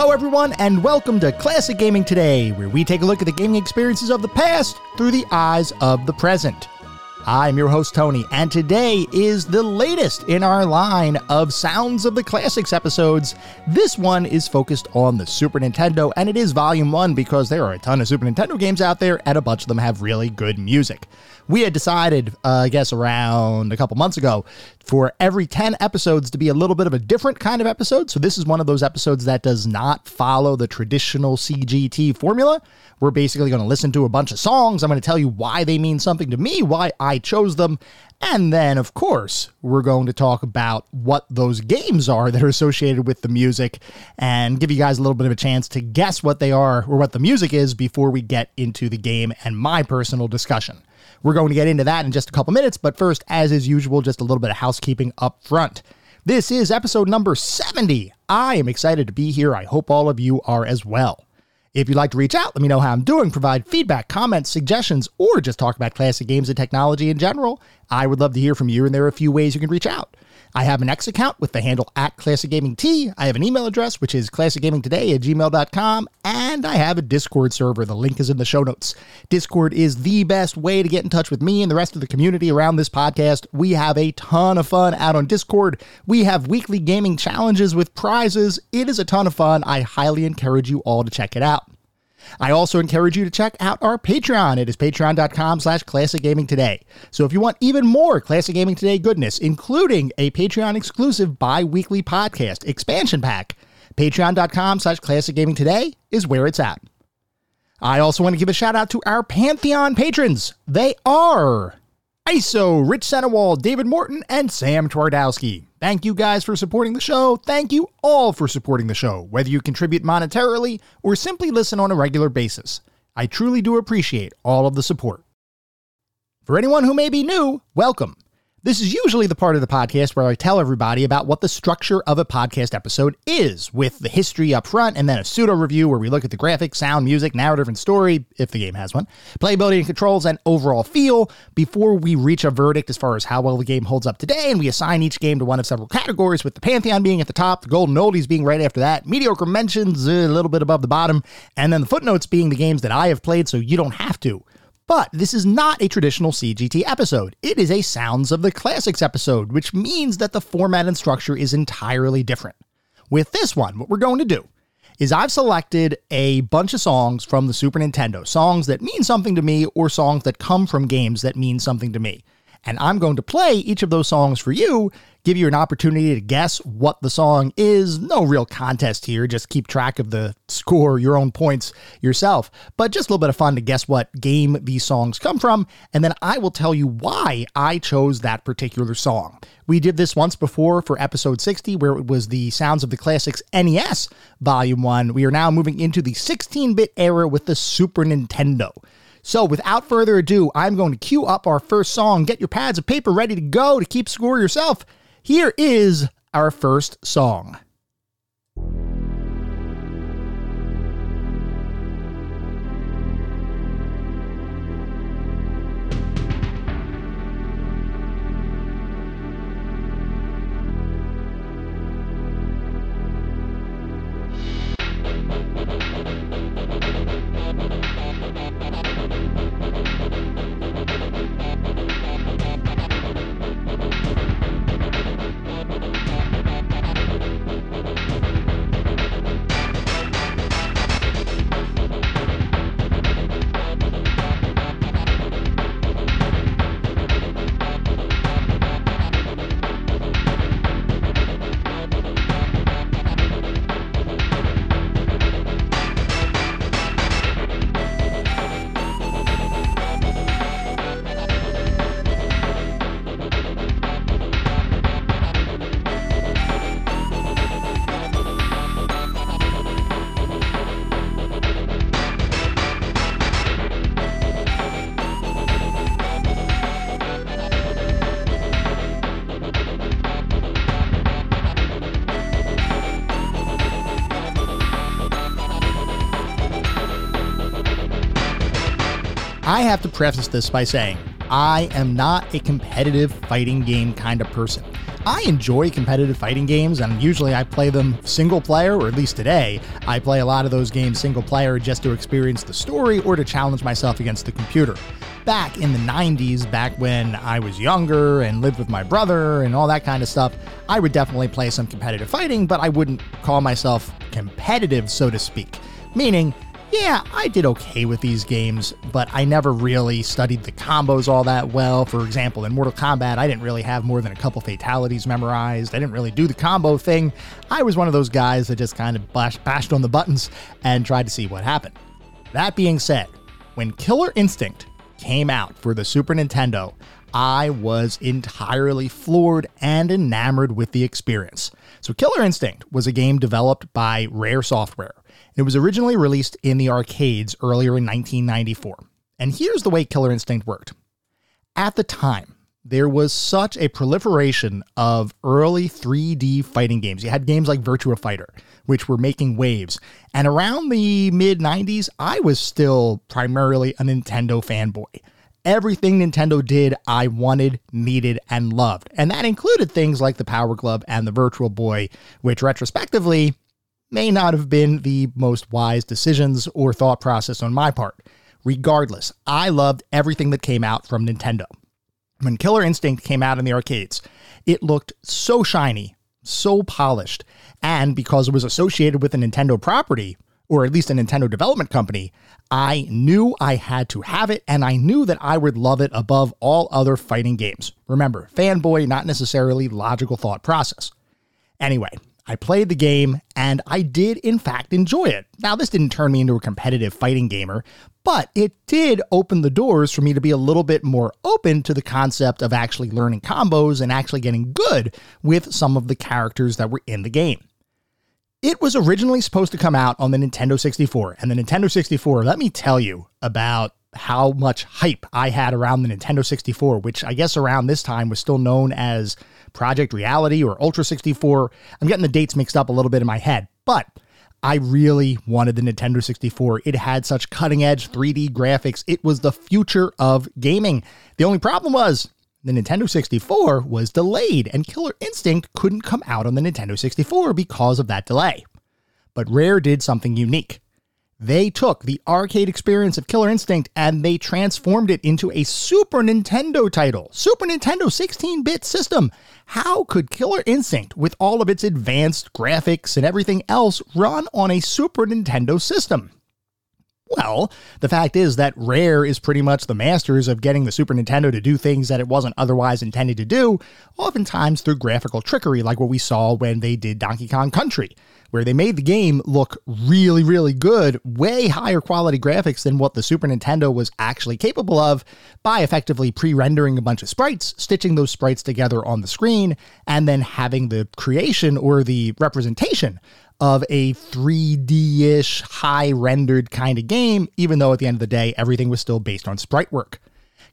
Hello, everyone, and welcome to Classic Gaming Today, where we take a look at the gaming experiences of the past through the eyes of the present. I'm your host, Tony, and today is the latest in our line of Sounds of the Classics episodes. This one is focused on the Super Nintendo, and it is Volume 1 because there are a ton of Super Nintendo games out there, and a bunch of them have really good music we had decided, uh, I guess, around a couple months ago, for every 10 episodes to be a little bit of a different kind of episode. So, this is one of those episodes that does not follow the traditional CGT formula. We're basically going to listen to a bunch of songs. I'm going to tell you why they mean something to me, why I chose them. And then, of course, we're going to talk about what those games are that are associated with the music and give you guys a little bit of a chance to guess what they are or what the music is before we get into the game and my personal discussion. We're going to get into that in just a couple minutes, but first, as is usual, just a little bit of housekeeping up front. This is episode number 70. I am excited to be here. I hope all of you are as well. If you'd like to reach out, let me know how I'm doing, provide feedback, comments, suggestions, or just talk about classic games and technology in general. I would love to hear from you, and there are a few ways you can reach out. I have an X account with the handle at Classic Gaming T. I have an email address, which is classicgamingtoday at gmail.com. And I have a Discord server. The link is in the show notes. Discord is the best way to get in touch with me and the rest of the community around this podcast. We have a ton of fun out on Discord. We have weekly gaming challenges with prizes. It is a ton of fun. I highly encourage you all to check it out. I also encourage you to check out our Patreon. It is patreon.com slash classic gaming today. So if you want even more classic gaming today goodness, including a Patreon exclusive bi-weekly podcast expansion pack, patreon.com slash classic gaming today is where it's at. I also want to give a shout out to our Pantheon patrons. They are ISO, Rich Centerwall, David Morton, and Sam Twardowski. Thank you guys for supporting the show. Thank you all for supporting the show, whether you contribute monetarily or simply listen on a regular basis. I truly do appreciate all of the support. For anyone who may be new, welcome. This is usually the part of the podcast where I tell everybody about what the structure of a podcast episode is, with the history up front and then a pseudo review where we look at the graphics, sound, music, narrative, and story, if the game has one, playability and controls, and overall feel before we reach a verdict as far as how well the game holds up today. And we assign each game to one of several categories, with the Pantheon being at the top, the Golden Oldies being right after that, mediocre mentions eh, a little bit above the bottom, and then the footnotes being the games that I have played so you don't have to. But this is not a traditional CGT episode. It is a Sounds of the Classics episode, which means that the format and structure is entirely different. With this one, what we're going to do is I've selected a bunch of songs from the Super Nintendo, songs that mean something to me or songs that come from games that mean something to me. And I'm going to play each of those songs for you give you an opportunity to guess what the song is. No real contest here, just keep track of the score, your own points yourself. But just a little bit of fun to guess what game these songs come from, and then I will tell you why I chose that particular song. We did this once before for episode 60, where it was the Sounds of the Classics NES Volume 1. We are now moving into the 16 bit era with the Super Nintendo. So, without further ado, I'm going to cue up our first song. Get your pads of paper ready to go to keep score yourself. Here is our first song. I have to preface this by saying I am not a competitive fighting game kind of person. I enjoy competitive fighting games, and usually I play them single player, or at least today, I play a lot of those games single player just to experience the story or to challenge myself against the computer. Back in the 90s, back when I was younger and lived with my brother and all that kind of stuff, I would definitely play some competitive fighting, but I wouldn't call myself competitive, so to speak. Meaning, yeah, I did okay with these games, but I never really studied the combos all that well. For example, in Mortal Kombat, I didn't really have more than a couple fatalities memorized. I didn't really do the combo thing. I was one of those guys that just kind of bashed on the buttons and tried to see what happened. That being said, when Killer Instinct came out for the Super Nintendo, I was entirely floored and enamored with the experience. So, Killer Instinct was a game developed by Rare Software. It was originally released in the arcades earlier in 1994. And here's the way Killer Instinct worked. At the time, there was such a proliferation of early 3D fighting games. You had games like Virtua Fighter, which were making waves. And around the mid 90s, I was still primarily a Nintendo fanboy. Everything Nintendo did, I wanted, needed, and loved. And that included things like the Power Glove and the Virtual Boy, which retrospectively may not have been the most wise decisions or thought process on my part. Regardless, I loved everything that came out from Nintendo. When Killer Instinct came out in the arcades, it looked so shiny, so polished, and because it was associated with a Nintendo property, or at least a Nintendo development company, I knew I had to have it, and I knew that I would love it above all other fighting games. Remember, fanboy, not necessarily logical thought process. Anyway, I played the game and I did, in fact, enjoy it. Now, this didn't turn me into a competitive fighting gamer, but it did open the doors for me to be a little bit more open to the concept of actually learning combos and actually getting good with some of the characters that were in the game. It was originally supposed to come out on the Nintendo 64, and the Nintendo 64, let me tell you about how much hype I had around the Nintendo 64, which I guess around this time was still known as Project Reality or Ultra 64. I'm getting the dates mixed up a little bit in my head, but I really wanted the Nintendo 64. It had such cutting edge 3D graphics. It was the future of gaming. The only problem was the Nintendo 64 was delayed, and Killer Instinct couldn't come out on the Nintendo 64 because of that delay. But Rare did something unique. They took the arcade experience of Killer Instinct and they transformed it into a Super Nintendo title. Super Nintendo 16 bit system. How could Killer Instinct, with all of its advanced graphics and everything else, run on a Super Nintendo system? Well, the fact is that Rare is pretty much the masters of getting the Super Nintendo to do things that it wasn't otherwise intended to do, oftentimes through graphical trickery, like what we saw when they did Donkey Kong Country where they made the game look really, really good, way higher quality graphics than what the Super Nintendo was actually capable of by effectively pre rendering a bunch of sprites, stitching those sprites together on the screen, and then having the creation or the representation of a 3D ish, high rendered kind of game, even though at the end of the day, everything was still based on sprite work.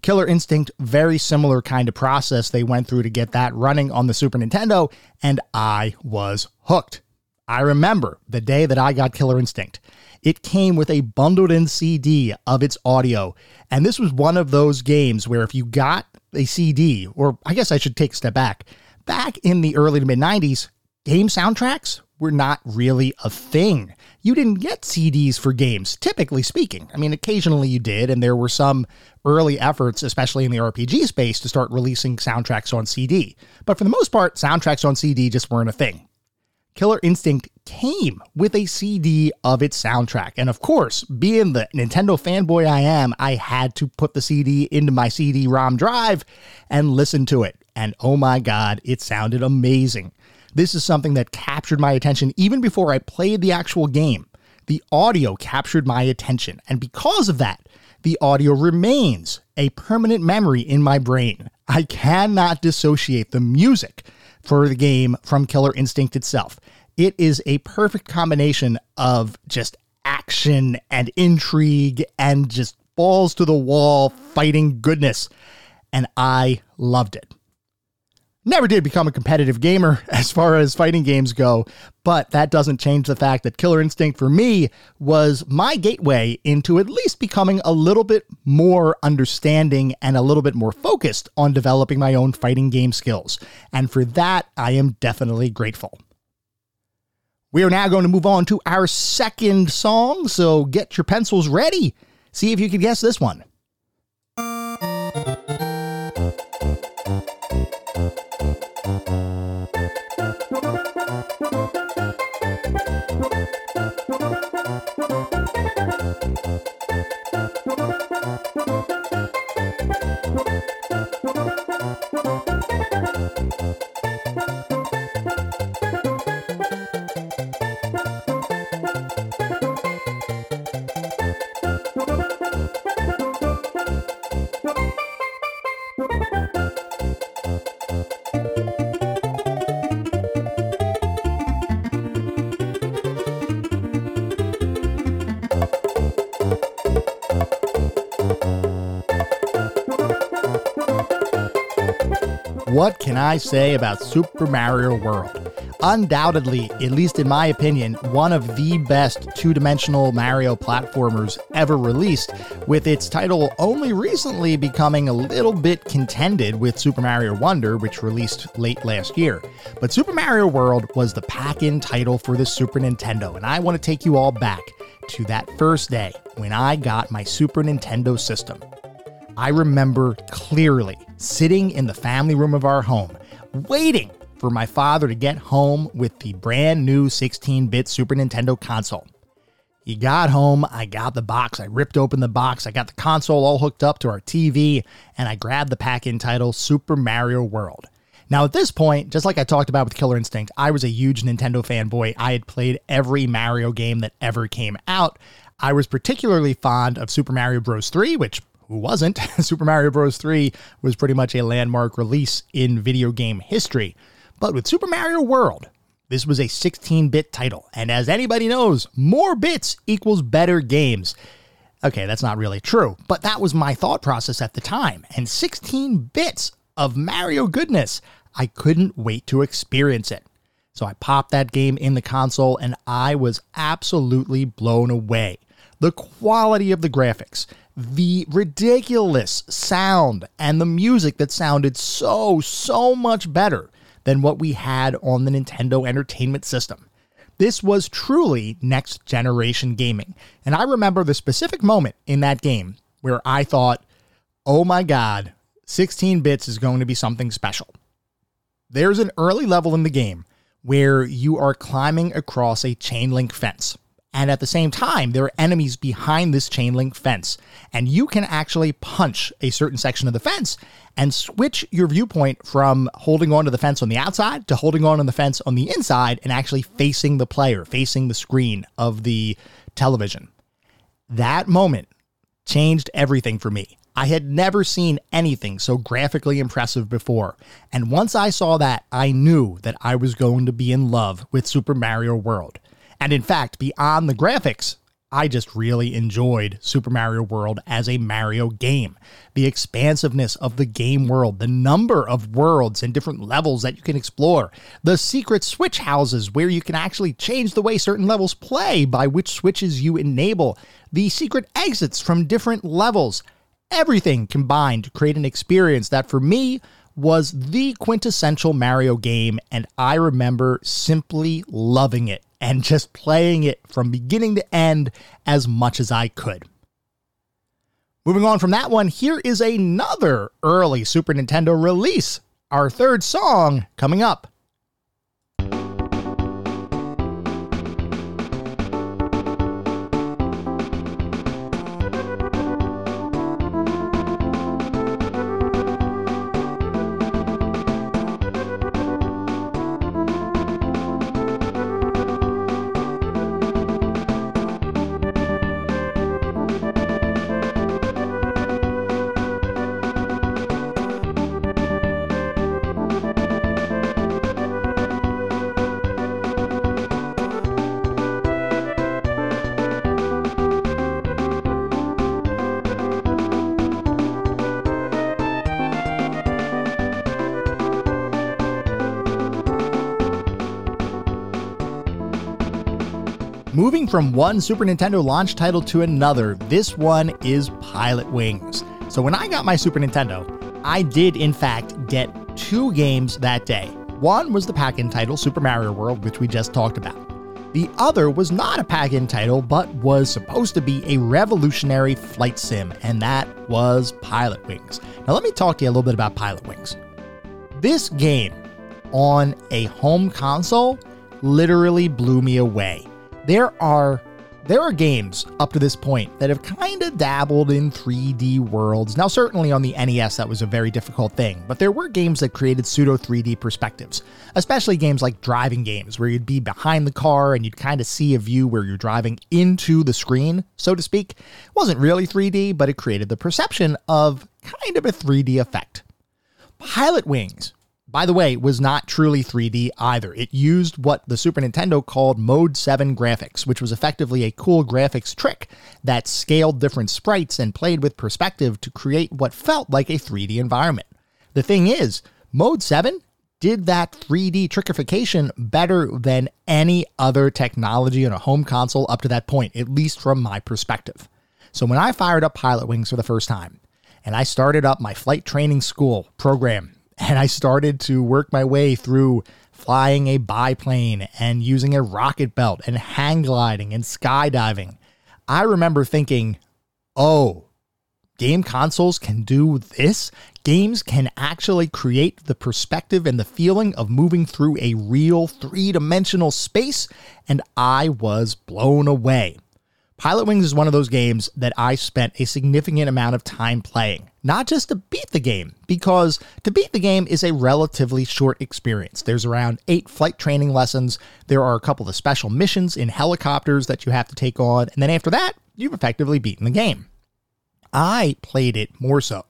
Killer Instinct, very similar kind of process they went through to get that running on the Super Nintendo, and I was hooked. I remember the day that I got Killer Instinct. It came with a bundled in CD of its audio. And this was one of those games where if you got a CD, or I guess I should take a step back, back in the early to mid 90s, game soundtracks were not really a thing. You didn't get CDs for games, typically speaking. I mean, occasionally you did, and there were some early efforts, especially in the RPG space, to start releasing soundtracks on CD. But for the most part, soundtracks on CD just weren't a thing. Killer Instinct came with a CD of its soundtrack. And of course, being the Nintendo fanboy I am, I had to put the CD into my CD ROM drive and listen to it. And oh my God, it sounded amazing. This is something that captured my attention even before I played the actual game. The audio captured my attention. And because of that, the audio remains a permanent memory in my brain. I cannot dissociate the music for the game from Killer Instinct itself. It is a perfect combination of just action and intrigue and just balls to the wall fighting goodness. And I loved it. Never did become a competitive gamer as far as fighting games go, but that doesn't change the fact that Killer Instinct for me was my gateway into at least becoming a little bit more understanding and a little bit more focused on developing my own fighting game skills. And for that, I am definitely grateful. We are now going to move on to our second song, so get your pencils ready. See if you can guess this one. What can I say about Super Mario World? Undoubtedly, at least in my opinion, one of the best two dimensional Mario platformers ever released, with its title only recently becoming a little bit contended with Super Mario Wonder, which released late last year. But Super Mario World was the pack in title for the Super Nintendo, and I want to take you all back to that first day when I got my Super Nintendo system. I remember clearly sitting in the family room of our home, waiting for my father to get home with the brand new 16 bit Super Nintendo console. He got home, I got the box, I ripped open the box, I got the console all hooked up to our TV, and I grabbed the pack in title Super Mario World. Now, at this point, just like I talked about with Killer Instinct, I was a huge Nintendo fanboy. I had played every Mario game that ever came out. I was particularly fond of Super Mario Bros. 3, which who wasn't? Super Mario Bros. 3 was pretty much a landmark release in video game history. But with Super Mario World, this was a 16 bit title. And as anybody knows, more bits equals better games. Okay, that's not really true, but that was my thought process at the time. And 16 bits of Mario goodness, I couldn't wait to experience it. So I popped that game in the console and I was absolutely blown away. The quality of the graphics, the ridiculous sound, and the music that sounded so, so much better than what we had on the Nintendo Entertainment System. This was truly next generation gaming. And I remember the specific moment in that game where I thought, oh my God, 16 bits is going to be something special. There's an early level in the game where you are climbing across a chain link fence. And at the same time, there are enemies behind this chain link fence. And you can actually punch a certain section of the fence and switch your viewpoint from holding onto the fence on the outside to holding on to the fence on the inside and actually facing the player, facing the screen of the television. That moment changed everything for me. I had never seen anything so graphically impressive before. And once I saw that, I knew that I was going to be in love with Super Mario World. And in fact, beyond the graphics, I just really enjoyed Super Mario World as a Mario game. The expansiveness of the game world, the number of worlds and different levels that you can explore, the secret switch houses where you can actually change the way certain levels play by which switches you enable, the secret exits from different levels. Everything combined to create an experience that for me was the quintessential Mario game, and I remember simply loving it and just playing it from beginning to end as much as I could. Moving on from that one, here is another early Super Nintendo release. Our third song coming up. Moving from one Super Nintendo launch title to another, this one is Pilot Wings. So when I got my Super Nintendo, I did in fact get two games that day. One was the pack in title Super Mario World, which we just talked about. The other was not a pack in title, but was supposed to be a revolutionary flight sim, and that was Pilot Wings. Now, let me talk to you a little bit about Pilot Wings. This game on a home console literally blew me away. There are there are games up to this point that have kind of dabbled in 3D worlds. Now, certainly on the NES, that was a very difficult thing, but there were games that created pseudo 3D perspectives, especially games like driving games, where you'd be behind the car and you'd kind of see a view where you're driving into the screen, so to speak. It wasn't really 3D, but it created the perception of kind of a 3D effect. Pilot Wings by the way, was not truly 3D either. It used what the Super Nintendo called Mode 7 graphics, which was effectively a cool graphics trick that scaled different sprites and played with perspective to create what felt like a 3D environment. The thing is, Mode 7 did that 3D trickification better than any other technology on a home console up to that point, at least from my perspective. So when I fired up Pilot Wings for the first time, and I started up my flight training school program and I started to work my way through flying a biplane and using a rocket belt and hang gliding and skydiving. I remember thinking, oh, game consoles can do this? Games can actually create the perspective and the feeling of moving through a real three dimensional space, and I was blown away. Pilot Wings is one of those games that I spent a significant amount of time playing, not just to beat the game, because to beat the game is a relatively short experience. There's around eight flight training lessons, there are a couple of special missions in helicopters that you have to take on, and then after that, you've effectively beaten the game. I played it more so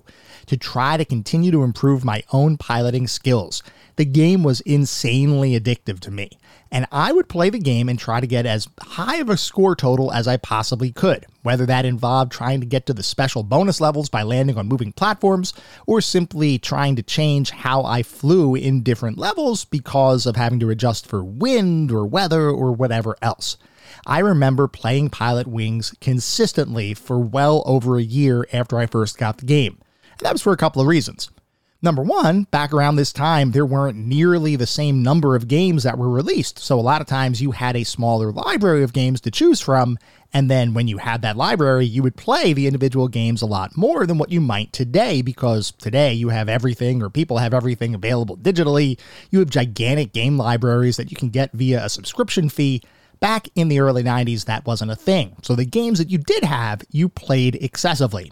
to try to continue to improve my own piloting skills. The game was insanely addictive to me and I would play the game and try to get as high of a score total as I possibly could, whether that involved trying to get to the special bonus levels by landing on moving platforms, or simply trying to change how I flew in different levels because of having to adjust for wind or weather or whatever else. I remember playing Pilot Wings consistently for well over a year after I first got the game. And that was for a couple of reasons. Number one, back around this time, there weren't nearly the same number of games that were released. So a lot of times you had a smaller library of games to choose from. And then when you had that library, you would play the individual games a lot more than what you might today because today you have everything or people have everything available digitally. You have gigantic game libraries that you can get via a subscription fee. Back in the early 90s, that wasn't a thing. So the games that you did have, you played excessively.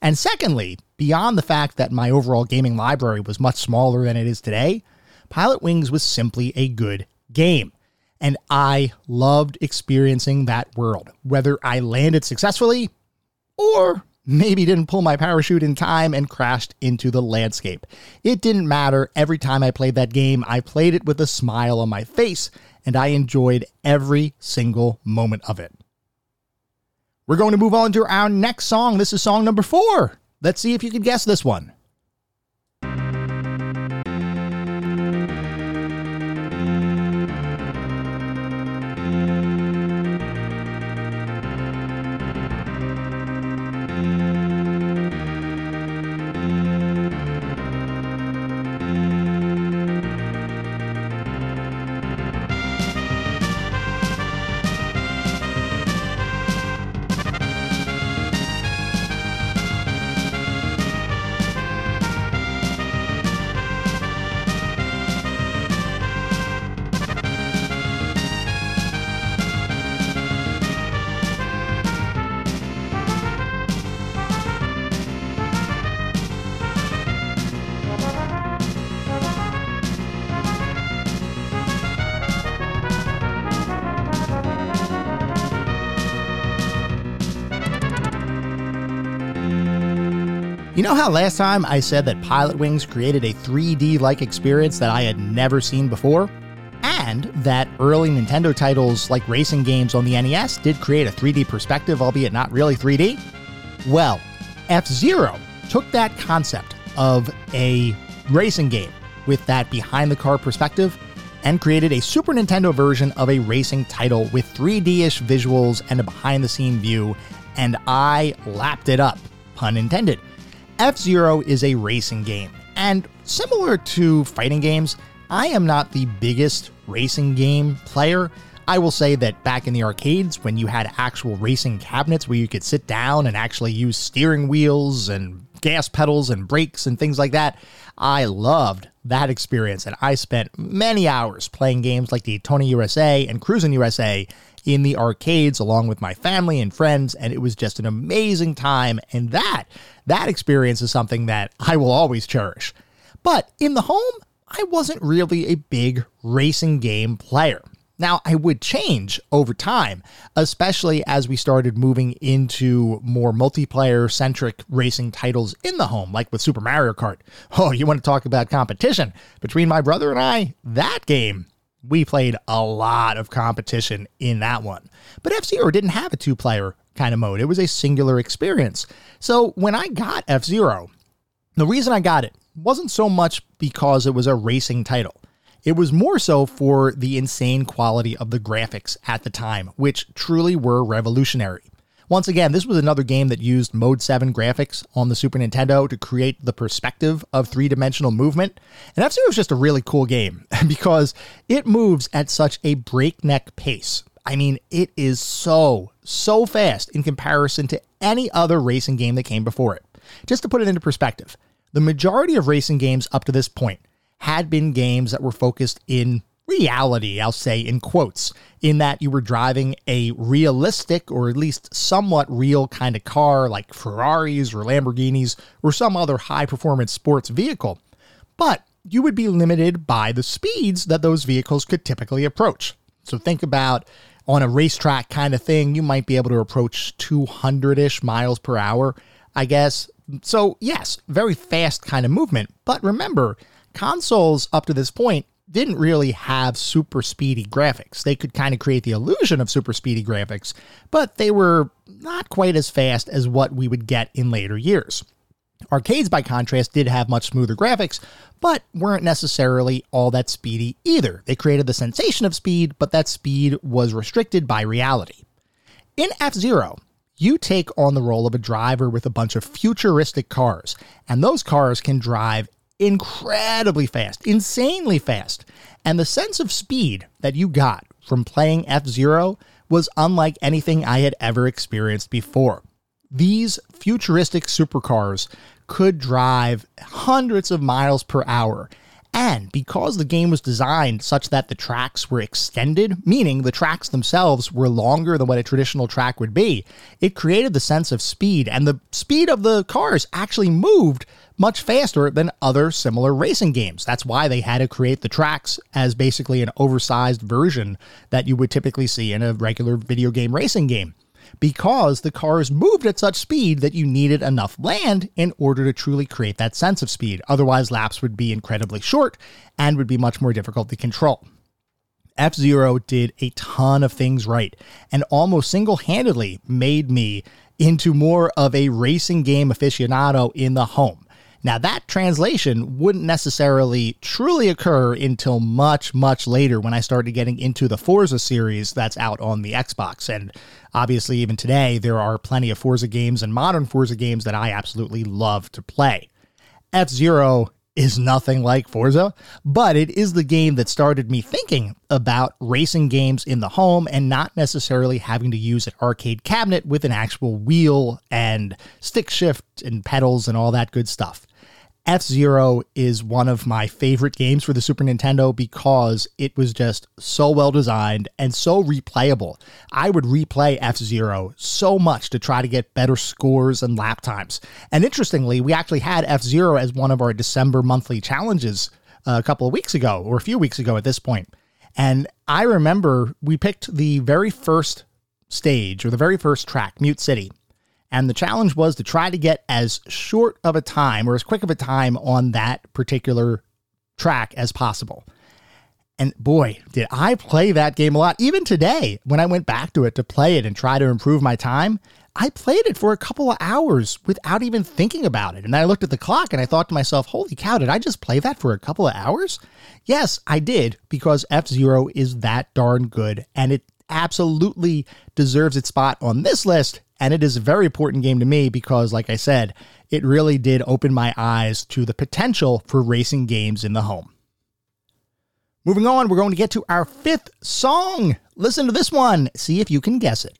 And secondly, beyond the fact that my overall gaming library was much smaller than it is today, Pilot Wings was simply a good game. And I loved experiencing that world, whether I landed successfully or maybe didn't pull my parachute in time and crashed into the landscape. It didn't matter. Every time I played that game, I played it with a smile on my face, and I enjoyed every single moment of it. We're going to move on to our next song. This is song number four. Let's see if you can guess this one. Know how last time I said that Pilot Wings created a 3D like experience that I had never seen before? And that early Nintendo titles like racing games on the NES did create a 3D perspective, albeit not really 3D? Well, F Zero took that concept of a racing game with that behind the car perspective and created a Super Nintendo version of a racing title with 3D ish visuals and a behind the scene view, and I lapped it up, pun intended. F Zero is a racing game, and similar to fighting games, I am not the biggest racing game player. I will say that back in the arcades, when you had actual racing cabinets where you could sit down and actually use steering wheels and gas pedals and brakes and things like that, I loved that experience. And I spent many hours playing games like Daytona USA and Cruis'n USA in the arcades along with my family and friends. And it was just an amazing time. And that, that experience is something that I will always cherish. But in the home, I wasn't really a big racing game player. Now, I would change over time, especially as we started moving into more multiplayer centric racing titles in the home, like with Super Mario Kart. Oh, you want to talk about competition? Between my brother and I, that game, we played a lot of competition in that one. But F Zero didn't have a two player kind of mode, it was a singular experience. So when I got F Zero, the reason I got it wasn't so much because it was a racing title. It was more so for the insane quality of the graphics at the time, which truly were revolutionary. Once again, this was another game that used Mode 7 graphics on the Super Nintendo to create the perspective of three dimensional movement. And F Zero is just a really cool game because it moves at such a breakneck pace. I mean, it is so, so fast in comparison to any other racing game that came before it. Just to put it into perspective, the majority of racing games up to this point had been games that were focused in reality, I'll say in quotes, in that you were driving a realistic or at least somewhat real kind of car like Ferraris or Lamborghinis or some other high performance sports vehicle. But you would be limited by the speeds that those vehicles could typically approach. So think about on a racetrack kind of thing, you might be able to approach 200 ish miles per hour, I guess. So, yes, very fast kind of movement. But remember, consoles up to this point didn't really have super speedy graphics. They could kind of create the illusion of super speedy graphics, but they were not quite as fast as what we would get in later years. Arcades, by contrast, did have much smoother graphics, but weren't necessarily all that speedy either. They created the sensation of speed, but that speed was restricted by reality. In F Zero, you take on the role of a driver with a bunch of futuristic cars, and those cars can drive incredibly fast, insanely fast. And the sense of speed that you got from playing F Zero was unlike anything I had ever experienced before. These futuristic supercars could drive hundreds of miles per hour. And because the game was designed such that the tracks were extended, meaning the tracks themselves were longer than what a traditional track would be, it created the sense of speed, and the speed of the cars actually moved much faster than other similar racing games. That's why they had to create the tracks as basically an oversized version that you would typically see in a regular video game racing game. Because the cars moved at such speed that you needed enough land in order to truly create that sense of speed. Otherwise, laps would be incredibly short and would be much more difficult to control. F Zero did a ton of things right and almost single handedly made me into more of a racing game aficionado in the home. Now, that translation wouldn't necessarily truly occur until much, much later when I started getting into the Forza series that's out on the Xbox. And obviously, even today, there are plenty of Forza games and modern Forza games that I absolutely love to play. F Zero is nothing like Forza, but it is the game that started me thinking about racing games in the home and not necessarily having to use an arcade cabinet with an actual wheel and stick shift and pedals and all that good stuff. F Zero is one of my favorite games for the Super Nintendo because it was just so well designed and so replayable. I would replay F Zero so much to try to get better scores and lap times. And interestingly, we actually had F Zero as one of our December monthly challenges uh, a couple of weeks ago, or a few weeks ago at this point. And I remember we picked the very first stage or the very first track, Mute City. And the challenge was to try to get as short of a time or as quick of a time on that particular track as possible. And boy, did I play that game a lot. Even today, when I went back to it to play it and try to improve my time, I played it for a couple of hours without even thinking about it. And I looked at the clock and I thought to myself, holy cow, did I just play that for a couple of hours? Yes, I did, because F Zero is that darn good and it absolutely deserves its spot on this list. And it is a very important game to me because, like I said, it really did open my eyes to the potential for racing games in the home. Moving on, we're going to get to our fifth song. Listen to this one, see if you can guess it.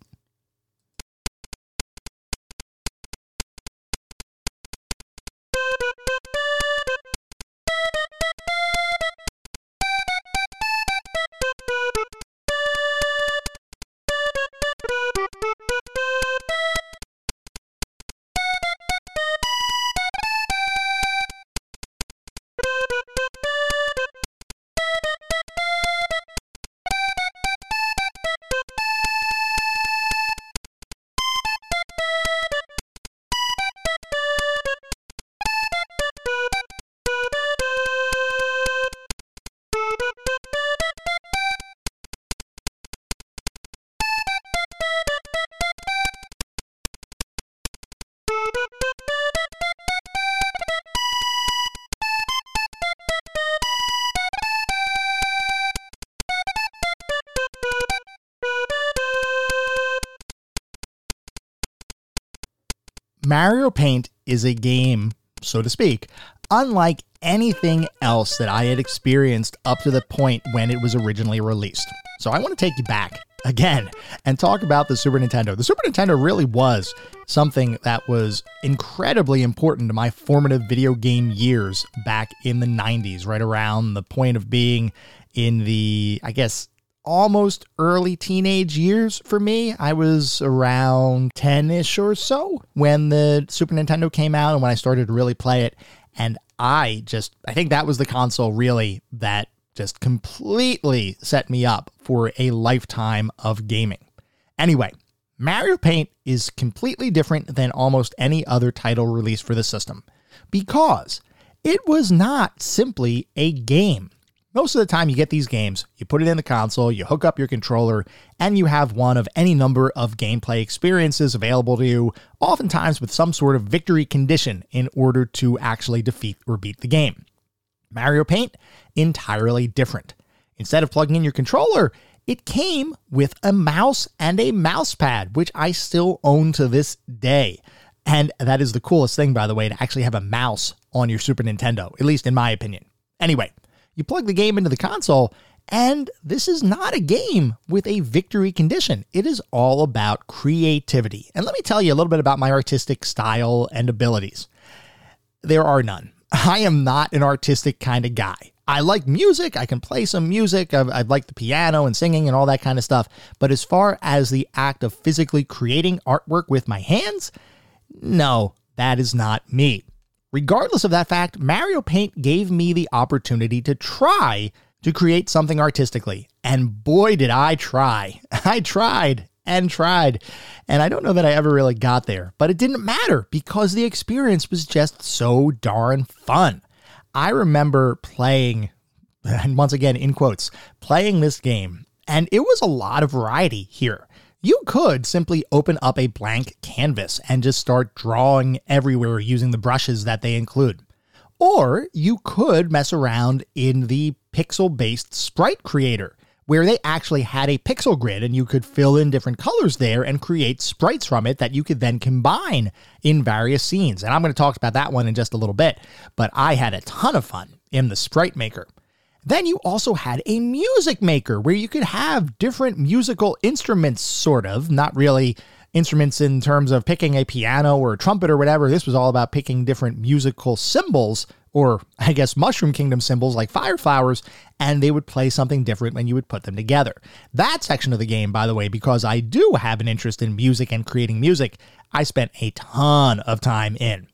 Mario Paint is a game, so to speak, unlike anything else that I had experienced up to the point when it was originally released. So I want to take you back again and talk about the Super Nintendo. The Super Nintendo really was something that was incredibly important to my formative video game years back in the 90s, right around the point of being in the, I guess, almost early teenage years for me. I was around 10 ish or so when the Super Nintendo came out and when I started to really play it. And I just, I think that was the console really that just completely set me up for a lifetime of gaming. Anyway, Mario Paint is completely different than almost any other title released for the system because it was not simply a game. Most of the time, you get these games, you put it in the console, you hook up your controller, and you have one of any number of gameplay experiences available to you, oftentimes with some sort of victory condition in order to actually defeat or beat the game. Mario Paint, entirely different. Instead of plugging in your controller, it came with a mouse and a mouse pad, which I still own to this day. And that is the coolest thing, by the way, to actually have a mouse on your Super Nintendo, at least in my opinion. Anyway, you plug the game into the console, and this is not a game with a victory condition. It is all about creativity. And let me tell you a little bit about my artistic style and abilities. There are none. I am not an artistic kind of guy. I like music. I can play some music. I, I like the piano and singing and all that kind of stuff. But as far as the act of physically creating artwork with my hands, no, that is not me. Regardless of that fact, Mario Paint gave me the opportunity to try to create something artistically. And boy, did I try. I tried and tried. And I don't know that I ever really got there, but it didn't matter because the experience was just so darn fun. I remember playing, and once again, in quotes, playing this game, and it was a lot of variety here. You could simply open up a blank canvas and just start drawing everywhere using the brushes that they include. Or you could mess around in the pixel based sprite creator, where they actually had a pixel grid and you could fill in different colors there and create sprites from it that you could then combine in various scenes. And I'm going to talk about that one in just a little bit, but I had a ton of fun in the sprite maker. Then you also had a music maker where you could have different musical instruments, sort of, not really instruments in terms of picking a piano or a trumpet or whatever. This was all about picking different musical symbols, or I guess Mushroom Kingdom symbols like fire flowers, and they would play something different when you would put them together. That section of the game, by the way, because I do have an interest in music and creating music, I spent a ton of time in.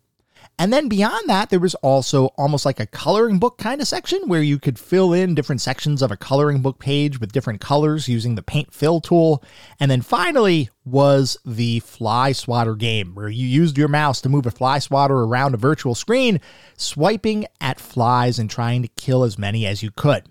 And then beyond that, there was also almost like a coloring book kind of section where you could fill in different sections of a coloring book page with different colors using the paint fill tool. And then finally was the fly swatter game where you used your mouse to move a fly swatter around a virtual screen, swiping at flies and trying to kill as many as you could.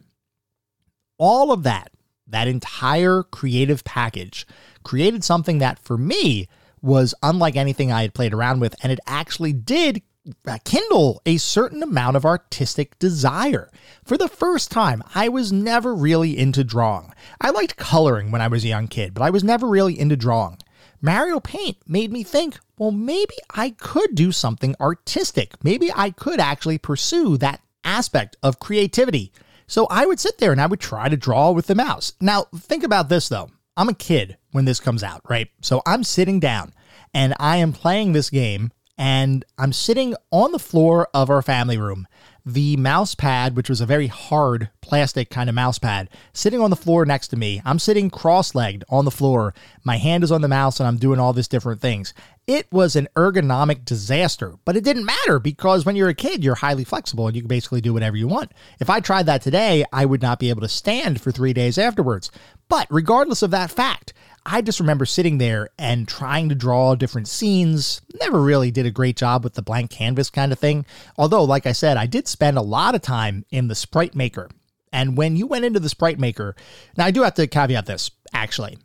All of that, that entire creative package, created something that for me was unlike anything I had played around with, and it actually did Uh, kindle a certain amount of artistic desire. For the first time, I was never really into drawing. I liked coloring when I was a young kid, but I was never really into drawing. Mario Paint made me think, well, maybe I could do something artistic. Maybe I could actually pursue that aspect of creativity. So I would sit there and I would try to draw with the mouse. Now, think about this though. I'm a kid when this comes out, right? So I'm sitting down and I am playing this game and I'm sitting on the floor of our family room. The mouse pad, which was a very hard plastic kind of mouse pad, sitting on the floor next to me. I'm sitting cross legged on the floor. My hand is on the mouse and I'm doing all these different things. It was an ergonomic disaster, but it didn't matter because when you're a kid, you're highly flexible and you can basically do whatever you want. If I tried that today, I would not be able to stand for three days afterwards. But regardless of that fact, I just remember sitting there and trying to draw different scenes. Never really did a great job with the blank canvas kind of thing. Although, like I said, I did spend a lot of time in the sprite maker. And when you went into the sprite maker, now I do have to caveat this, actually.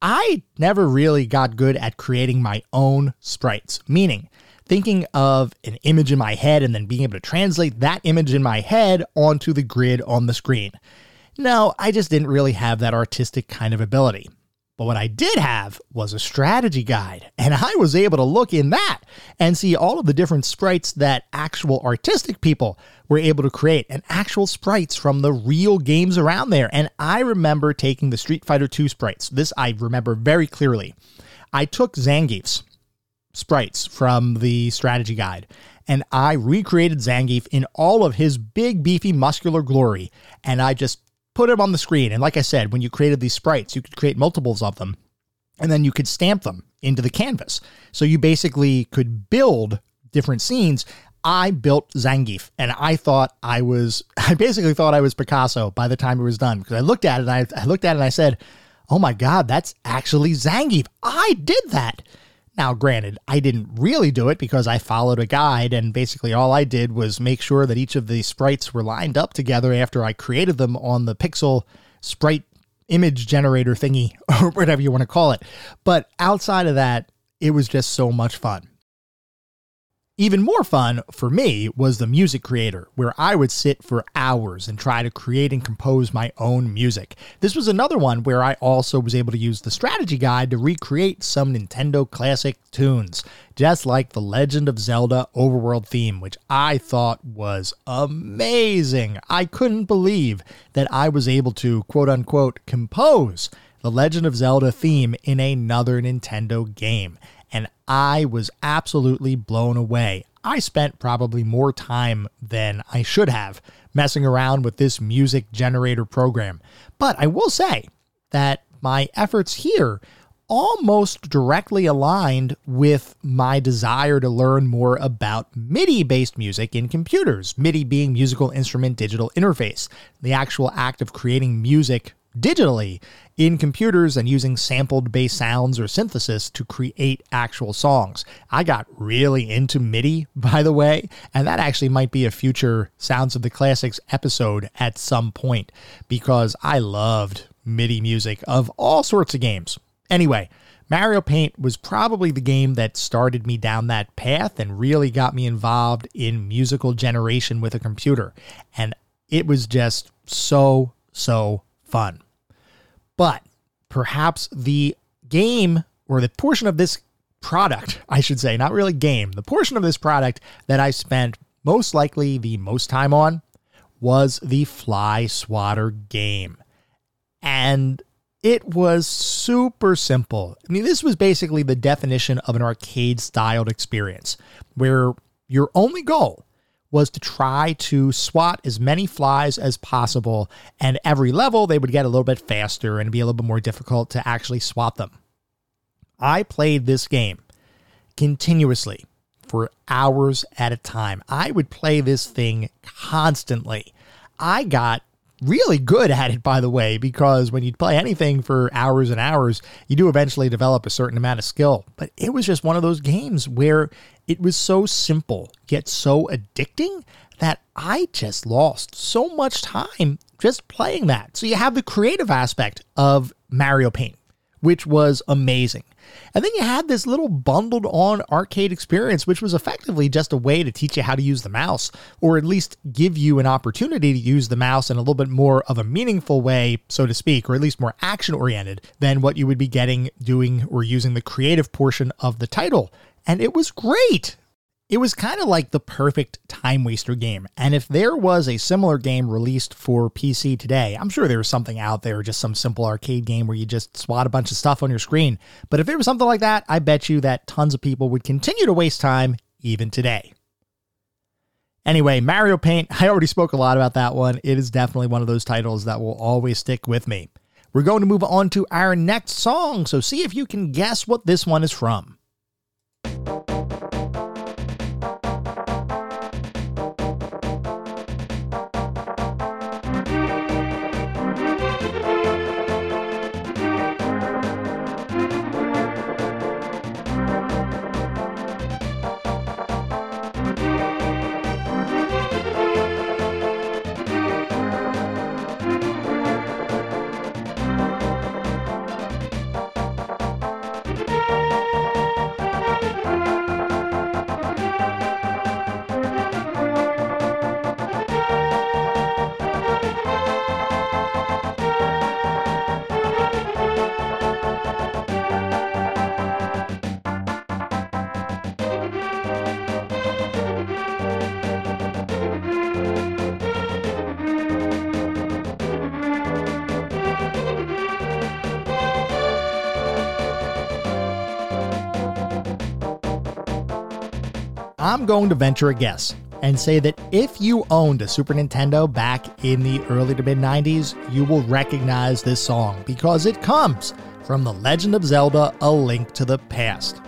I never really got good at creating my own sprites, meaning thinking of an image in my head and then being able to translate that image in my head onto the grid on the screen. No, I just didn't really have that artistic kind of ability. But what I did have was a strategy guide, and I was able to look in that and see all of the different sprites that actual artistic people were able to create, and actual sprites from the real games around there. And I remember taking the Street Fighter II sprites. This I remember very clearly. I took Zangief's sprites from the strategy guide, and I recreated Zangief in all of his big, beefy, muscular glory, and I just put them on the screen. And like I said, when you created these sprites, you could create multiples of them and then you could stamp them into the canvas. So you basically could build different scenes. I built Zangief and I thought I was, I basically thought I was Picasso by the time it was done because I looked at it and I, I looked at it and I said, oh my God, that's actually Zangief. I did that. Now, granted, I didn't really do it because I followed a guide, and basically all I did was make sure that each of the sprites were lined up together after I created them on the Pixel sprite image generator thingy, or whatever you want to call it. But outside of that, it was just so much fun. Even more fun for me was the music creator, where I would sit for hours and try to create and compose my own music. This was another one where I also was able to use the strategy guide to recreate some Nintendo classic tunes, just like the Legend of Zelda overworld theme, which I thought was amazing. I couldn't believe that I was able to quote unquote compose the Legend of Zelda theme in another Nintendo game and I was absolutely blown away. I spent probably more time than I should have messing around with this music generator program. But I will say that my efforts here almost directly aligned with my desire to learn more about MIDI based music in computers, MIDI being musical instrument digital interface, the actual act of creating music digitally in computers and using sampled bass sounds or synthesis to create actual songs. I got really into MIDI, by the way, and that actually might be a future Sounds of the Classics episode at some point because I loved MIDI music of all sorts of games. Anyway, Mario Paint was probably the game that started me down that path and really got me involved in musical generation with a computer. And it was just so, so fun. But perhaps the game or the portion of this product, I should say, not really game, the portion of this product that I spent most likely the most time on was the Fly Swatter game. And it was super simple. I mean, this was basically the definition of an arcade styled experience where your only goal was to try to swat as many flies as possible. And every level, they would get a little bit faster and be a little bit more difficult to actually swat them. I played this game continuously for hours at a time. I would play this thing constantly. I got really good at it, by the way, because when you play anything for hours and hours, you do eventually develop a certain amount of skill. But it was just one of those games where it was so simple, yet so addicting that I just lost so much time just playing that. So you have the creative aspect of Mario Paint, which was amazing. And then you had this little bundled on arcade experience, which was effectively just a way to teach you how to use the mouse, or at least give you an opportunity to use the mouse in a little bit more of a meaningful way, so to speak, or at least more action oriented than what you would be getting doing or using the creative portion of the title. And it was great. It was kind of like the perfect time waster game. And if there was a similar game released for PC today, I'm sure there was something out there, just some simple arcade game where you just swat a bunch of stuff on your screen. But if there was something like that, I bet you that tons of people would continue to waste time even today. Anyway, Mario Paint, I already spoke a lot about that one. It is definitely one of those titles that will always stick with me. We're going to move on to our next song, so see if you can guess what this one is from. I'm going to venture a guess and say that if you owned a Super Nintendo back in the early to mid 90s, you will recognize this song because it comes from The Legend of Zelda A Link to the Past.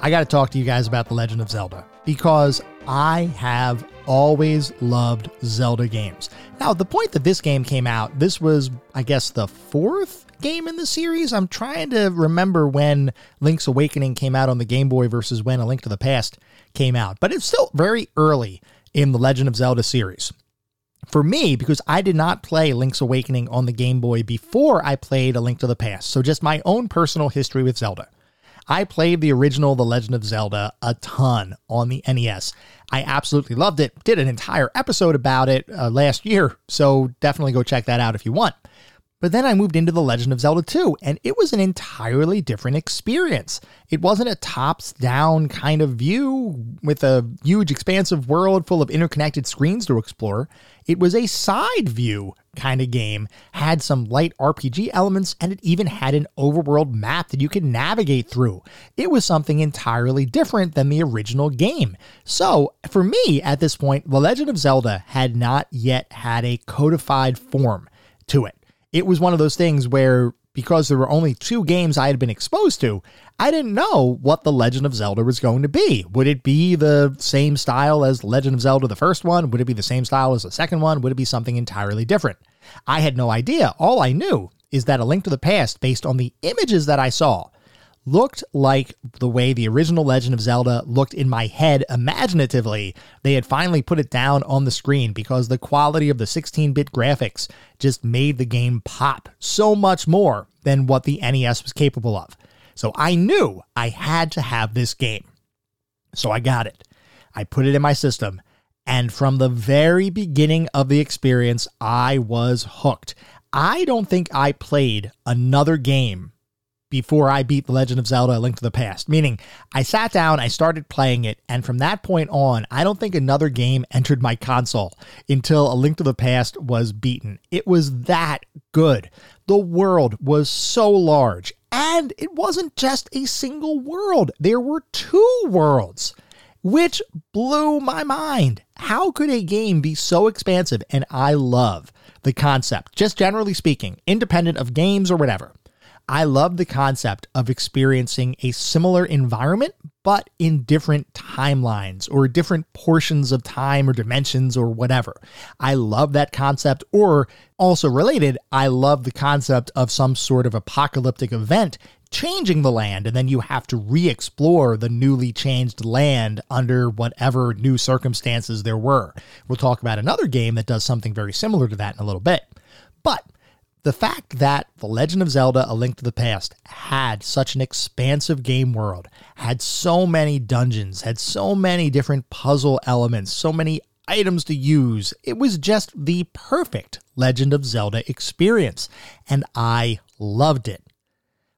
I got to talk to you guys about The Legend of Zelda because I have always loved Zelda games. Now, the point that this game came out, this was, I guess, the fourth game in the series. I'm trying to remember when Link's Awakening came out on the Game Boy versus when A Link to the Past came out, but it's still very early in the Legend of Zelda series. For me, because I did not play Link's Awakening on the Game Boy before I played A Link to the Past, so just my own personal history with Zelda. I played the original The Legend of Zelda a ton on the NES. I absolutely loved it. Did an entire episode about it uh, last year, so definitely go check that out if you want. But then I moved into The Legend of Zelda 2, and it was an entirely different experience. It wasn't a tops down kind of view with a huge, expansive world full of interconnected screens to explore. It was a side view kind of game, had some light RPG elements, and it even had an overworld map that you could navigate through. It was something entirely different than the original game. So, for me, at this point, The Legend of Zelda had not yet had a codified form to it it was one of those things where because there were only two games I had been exposed to, I didn't know what The Legend of Zelda was going to be. Would it be the same style as Legend of Zelda, the first one? Would it be the same style as the second one? Would it be something entirely different? I had no idea. All I knew is that A Link to the Past, based on the images that I saw, looked like the way the original Legend of Zelda looked in my head imaginatively. They had finally put it down on the screen because the quality of the 16 bit graphics just made the game pop so much more than what the NES was capable of. So I knew I had to have this game. So I got it. I put it in my system. And from the very beginning of the experience, I was hooked. I don't think I played another game before I beat The Legend of Zelda A Link to the Past. Meaning, I sat down, I started playing it, and from that point on, I don't think another game entered my console until A Link to the Past was beaten. It was that good. The world was so large, and it wasn't just a single world, there were two worlds. Which blew my mind. How could a game be so expansive? And I love the concept, just generally speaking, independent of games or whatever. I love the concept of experiencing a similar environment, but in different timelines or different portions of time or dimensions or whatever. I love that concept. Or also related, I love the concept of some sort of apocalyptic event changing the land, and then you have to re explore the newly changed land under whatever new circumstances there were. We'll talk about another game that does something very similar to that in a little bit. But The fact that The Legend of Zelda A Link to the Past had such an expansive game world, had so many dungeons, had so many different puzzle elements, so many items to use, it was just the perfect Legend of Zelda experience, and I loved it.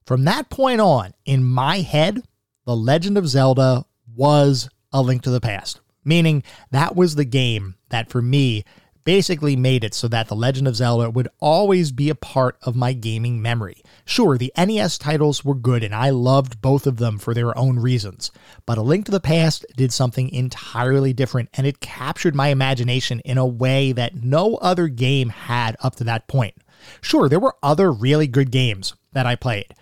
From that point on, in my head, The Legend of Zelda was A Link to the Past, meaning that was the game that for me basically made it so that The Legend of Zelda would always be a part of my gaming memory. Sure, the NES titles were good and I loved both of them for their own reasons, but A Link to the Past did something entirely different and it captured my imagination in a way that no other game had up to that point. Sure, there were other really good games that I played.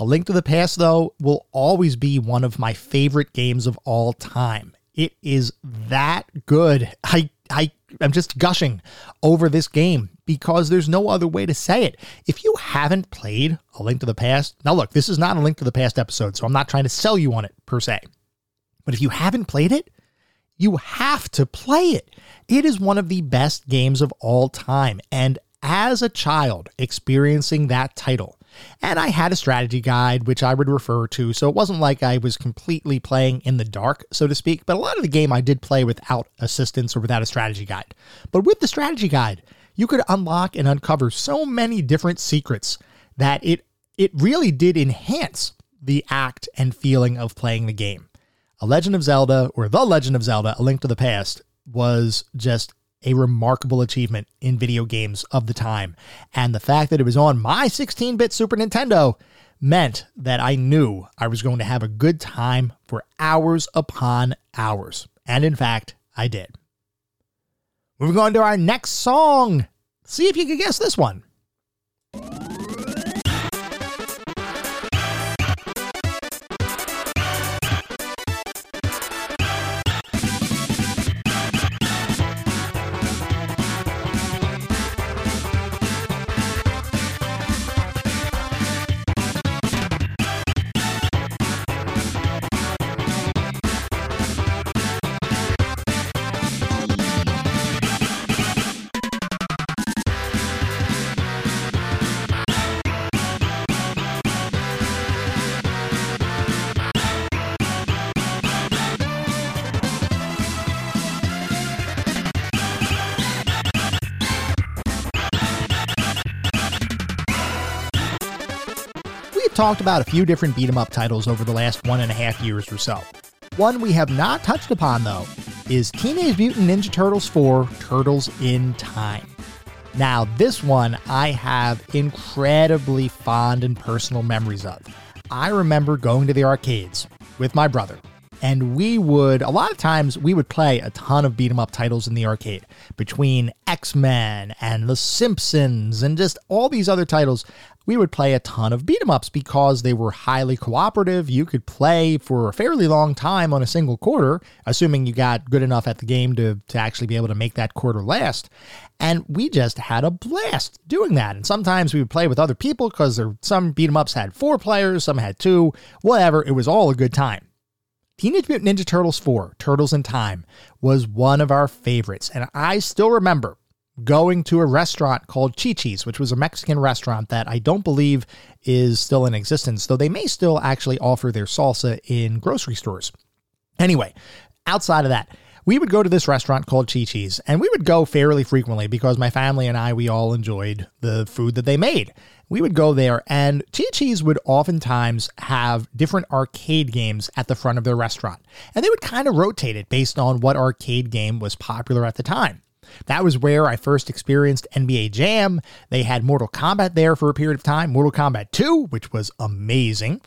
A Link to the Past, though, will always be one of my favorite games of all time. It is that good. I I am just gushing over this game because there's no other way to say it. If you haven't played A Link to the Past, now look, this is not a Link to the Past episode, so I'm not trying to sell you on it per se. But if you haven't played it, you have to play it. It is one of the best games of all time. And as a child experiencing that title, and I had a strategy guide, which I would refer to. So it wasn't like I was completely playing in the dark, so to speak. But a lot of the game I did play without assistance or without a strategy guide. But with the strategy guide, you could unlock and uncover so many different secrets that it it really did enhance the act and feeling of playing the game. A Legend of Zelda or The Legend of Zelda: A Link to the Past was just a remarkable achievement in video games of the time. And the fact that it was on my 16 bit Super Nintendo meant that I knew I was going to have a good time for hours upon hours. And in fact, I did. Moving on to our next song. See if you can guess this one. Talked about a few different beat 'em up titles over the last one and a half years or so. One we have not touched upon, though, is Teenage Mutant Ninja Turtles 4 Turtles in Time. Now, this one I have incredibly fond and personal memories of. I remember going to the arcades with my brother, and we would, a lot of times, we would play a ton of beat 'em up titles in the arcade between X Men and The Simpsons and just all these other titles we would play a ton of beat 'em ups because they were highly cooperative. You could play for a fairly long time on a single quarter, assuming you got good enough at the game to, to actually be able to make that quarter last. And we just had a blast doing that. And sometimes we would play with other people because some beat 'em ups had four players, some had two, whatever. It was all a good time. Teenage Mutant Ninja Turtles 4, Turtles in Time, was one of our favorites. And I still remember going to a restaurant called Chi Chi's, which was a Mexican restaurant that I don't believe is still in existence, though they may still actually offer their salsa in grocery stores. Anyway, outside of that, we would go to this restaurant called Chi Chi's, and we would go fairly frequently because my family and I, we all enjoyed the food that they made. We would go there, and Chi Chi's would oftentimes have different arcade games at the front of their restaurant. And they would kind of rotate it based on what arcade game was popular at the time. That was where I first experienced NBA Jam. They had Mortal Kombat there for a period of time, Mortal Kombat 2, which was amazing.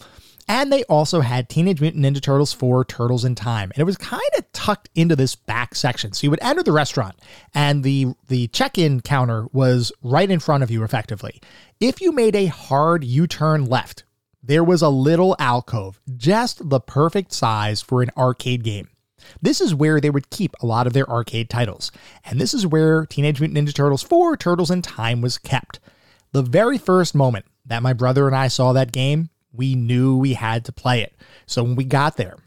And they also had Teenage Mutant Ninja Turtles 4 Turtles in Time. And it was kind of tucked into this back section. So you would enter the restaurant and the the check-in counter was right in front of you effectively. If you made a hard U-turn left, there was a little alcove, just the perfect size for an arcade game. This is where they would keep a lot of their arcade titles, and this is where Teenage Mutant Ninja Turtles 4 Turtles in Time was kept. The very first moment that my brother and I saw that game, we knew we had to play it. So when we got there,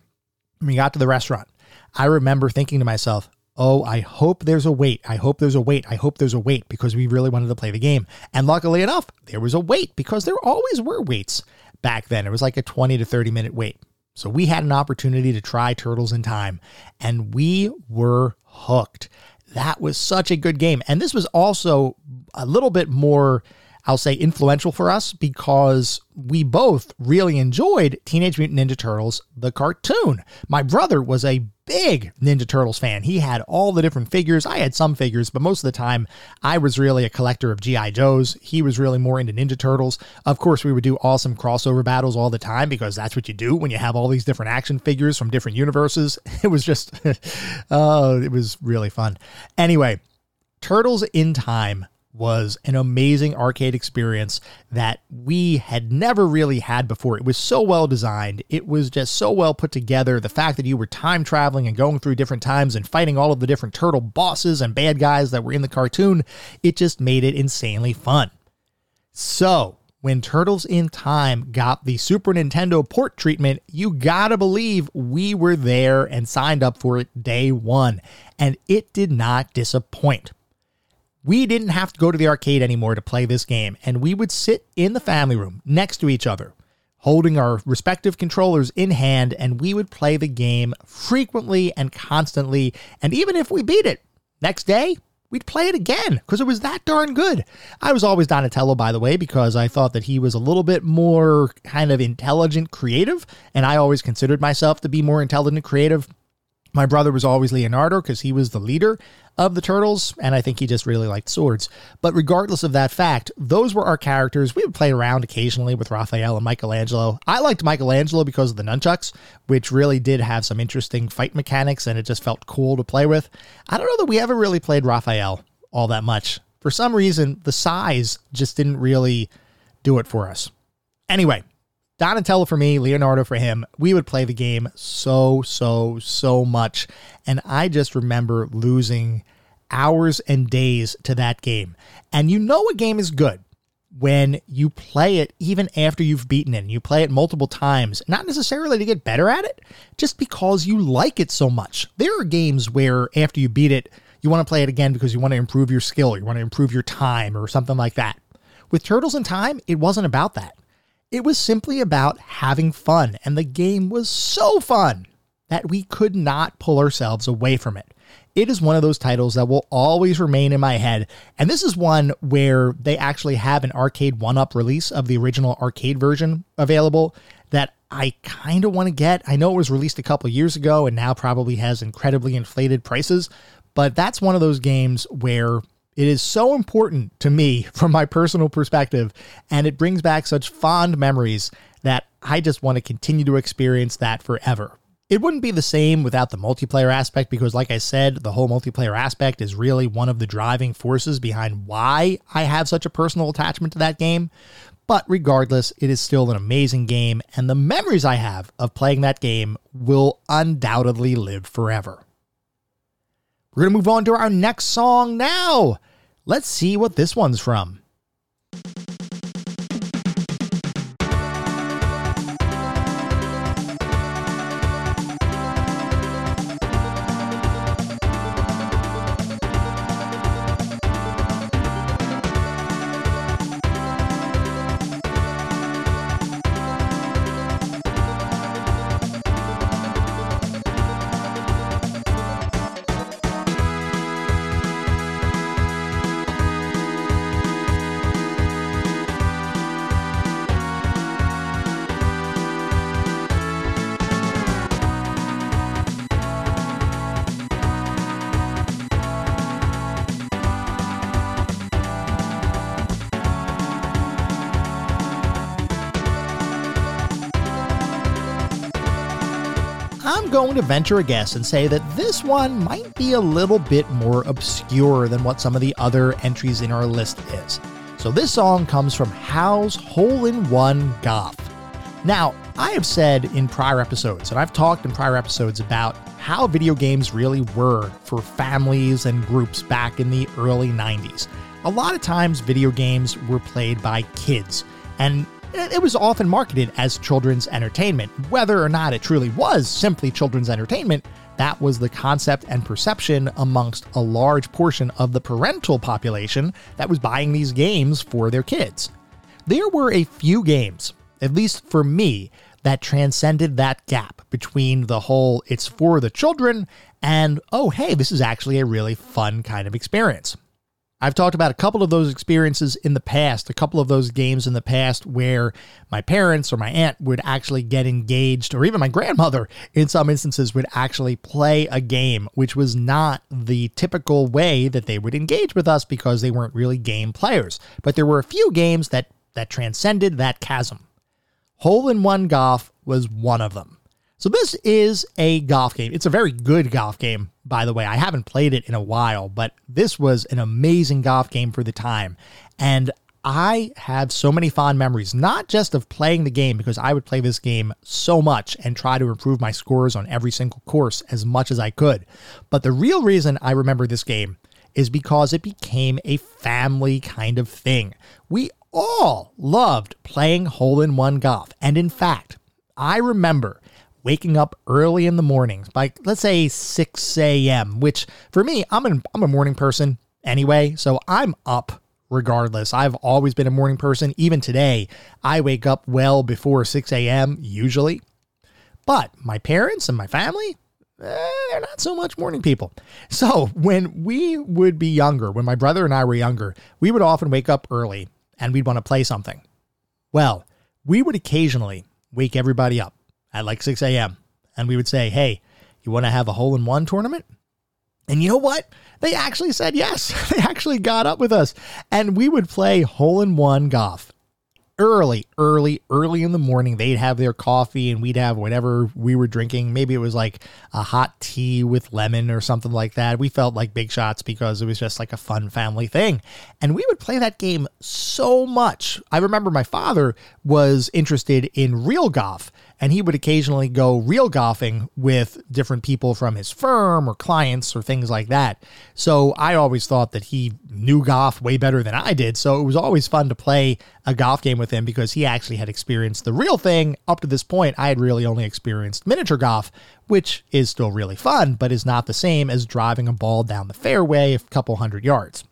when we got to the restaurant, I remember thinking to myself, oh, I hope there's a wait. I hope there's a wait. I hope there's a wait because we really wanted to play the game. And luckily enough, there was a wait because there always were waits back then. It was like a 20 to 30 minute wait. So we had an opportunity to try Turtles in Time and we were hooked. That was such a good game. And this was also a little bit more I'll say influential for us because we both really enjoyed Teenage Mutant Ninja Turtles, the cartoon. My brother was a big Ninja Turtles fan. He had all the different figures. I had some figures, but most of the time I was really a collector of G.I. Joes. He was really more into Ninja Turtles. Of course, we would do awesome crossover battles all the time because that's what you do when you have all these different action figures from different universes. It was just, oh, it was really fun. Anyway, Turtles in Time was an amazing arcade experience that we had never really had before. It was so well designed. It was just so well put together. The fact that you were time traveling and going through different times and fighting all of the different turtle bosses and bad guys that were in the cartoon, it just made it insanely fun. So, when Turtles in Time got the Super Nintendo port treatment, you gotta believe we were there and signed up for it day one. And it did not disappoint we didn't have to go to the arcade anymore to play this game, and we would sit in the family room next to each other, holding our respective controllers in hand, and we would play the game frequently and constantly. And even if we beat it, next day, we'd play it again because it was that darn good. I was always Donatello, by the way, because I thought that he was a little bit more kind of intelligent, creative, and I always considered myself to be more intelligent, creative. My brother was always Leonardo because he was the leader of the Turtles, and I think he just really liked swords. But regardless of that fact, those were our characters. We would play around occasionally with Raphael and Michelangelo. I liked Michelangelo because of the nunchucks, which really did have some interesting fight mechanics, and it just felt cool to play with. I don't know that we ever really played Raphael all that much. For some reason, the size just didn't really do it for us. Anyway, Donatello for me, Leonardo for him. We would play the game so, so, so much. And I just remember losing hours and days to that game. And you know a game is good when you play it even after you've beaten it you play it multiple times, not necessarily to get better at it, just because you like it so much. There are games where after you beat it, you want to play it again because you want to improve your skill, you want to improve your time, or something like that. With Turtles in Time, it wasn't about that. It was simply about having fun, and the game was so fun that we could not pull ourselves away from it. It is one of those titles that will always remain in my head, and this is one where they actually have an Arcade1Up release of the original arcade version available that I kind of want to get. I know it was released a couple years ago and now probably has incredibly inflated prices, but that's one of those games where it is so important to me from my personal perspective, and it brings back such fond memories that I just want to continue to experience that forever. It wouldn't be the same without the multiplayer aspect because, like I said, the whole multiplayer aspect is really one of the driving forces behind why I have such a personal attachment to that game. But regardless, it is still an amazing game, and the memories I have of playing that game will undoubtedly live forever. We're going to move on to our next song now. Let's see what this one's from. Venture a guess and say that this one might be a little bit more obscure than what some of the other entries in our list is. So this song comes from Hal's Hole in One Golf. Now, I have said in prior episodes, and I've talked in prior episodes about how video games really were for families and groups back in the early 90s. A lot of times, video games were played by kids, and it was often marketed as children's entertainment. Whether or not it truly was simply children's entertainment, that was the concept and perception amongst a large portion of the parental population that was buying these games for their kids. There were a few games, at least for me, that transcended that gap between the whole it's for the children and oh, hey, this is actually a really fun kind of experience. I've talked about a couple of those experiences in the past, a couple of those games in the past where my parents or my aunt would actually get engaged, or even my grandmother in some instances would actually play a game, which was not the typical way that they would engage with us because they weren't really game players. But there were a few games that, that transcended that chasm. Hole in One Golf was one of them. So this is a golf game. It's a very good golf game, by the way. I haven't played it in a while, but this was an amazing golf game for the time. And I have so many fond memories, not just of playing the game, because I would play this game so much and try to improve my scores on every single course as much as I could. But the real reason I remember this game is because it became a family kind of thing. We all loved playing hole in one golf. And in fact, I remember waking up early in the mornings by let's say 6 a.m., which for me, I'm an, I'm a morning person anyway, so I'm up regardless. I've always been a morning person. Even today, I wake up well before 6 a.m. usually. But my parents and my family, eh, they're not so much morning people. So when we would be younger, when my brother and I were younger, we would often wake up early and we'd want to play something. Well, we would occasionally wake everybody up at like 6 a.m. And we would say, hey, you want to have a hole in one tournament? And you know what? They actually said yes. They actually got up with us. And we would play hole in one golf early, early, early in the morning. They'd have their coffee and we'd have whatever we were drinking. Maybe it was like a hot tea with lemon or something like that. We felt like big shots because it was just like a fun family thing. And we would play that game so much. I remember my father was interested in real golf and he would occasionally go real golfing with different people from his firm or clients or things like that. So I always thought that he knew golf way better than I did. So it was always fun to play a golf game with him because he actually had experienced the real thing. Up to this point, I had really only experienced miniature golf, which is still really fun, but is not the same as driving a ball down the fairway a couple hundred yards.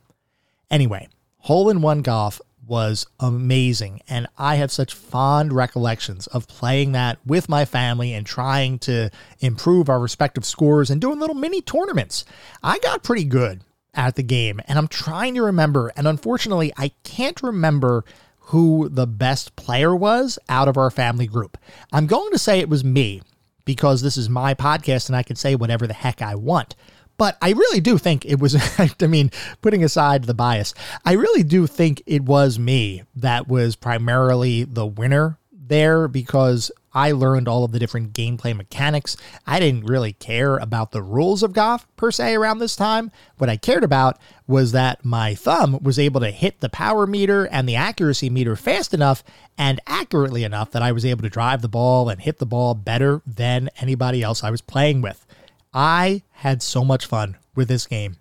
Anyway, hole in one golf was amazing. And I have such fond recollections of playing that with my family and trying to improve our respective scores and doing little mini tournaments. I got pretty good at the game and I'm trying to remember. And unfortunately, I can't remember who the best player was out of our family group. I'm going to say it was me because this is my podcast and I can say whatever the heck I want. But I really do think it was, I mean, putting aside the bias, I really do think it was me that was primarily the winner there because I learned all of the different gameplay mechanics. I didn't really care about the rules of golf per se around this time. What I cared about was that my thumb was able to hit the power meter and the accuracy meter fast enough and accurately enough that I was able to drive the ball and hit the ball better than anybody else I was playing with. I had so much fun with this game.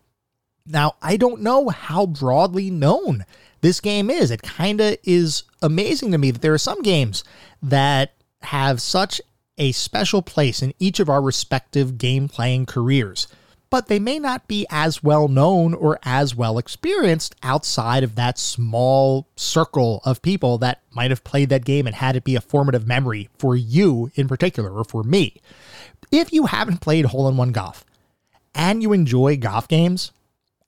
Now, I don't know how broadly known this game is. It kind of is amazing to me that there are some games that have such a special place in each of our respective game playing careers, but they may not be as well known or as well experienced outside of that small circle of people that might have played that game and had it be a formative memory for you in particular or for me. If you haven't played hole in one golf and you enjoy golf games,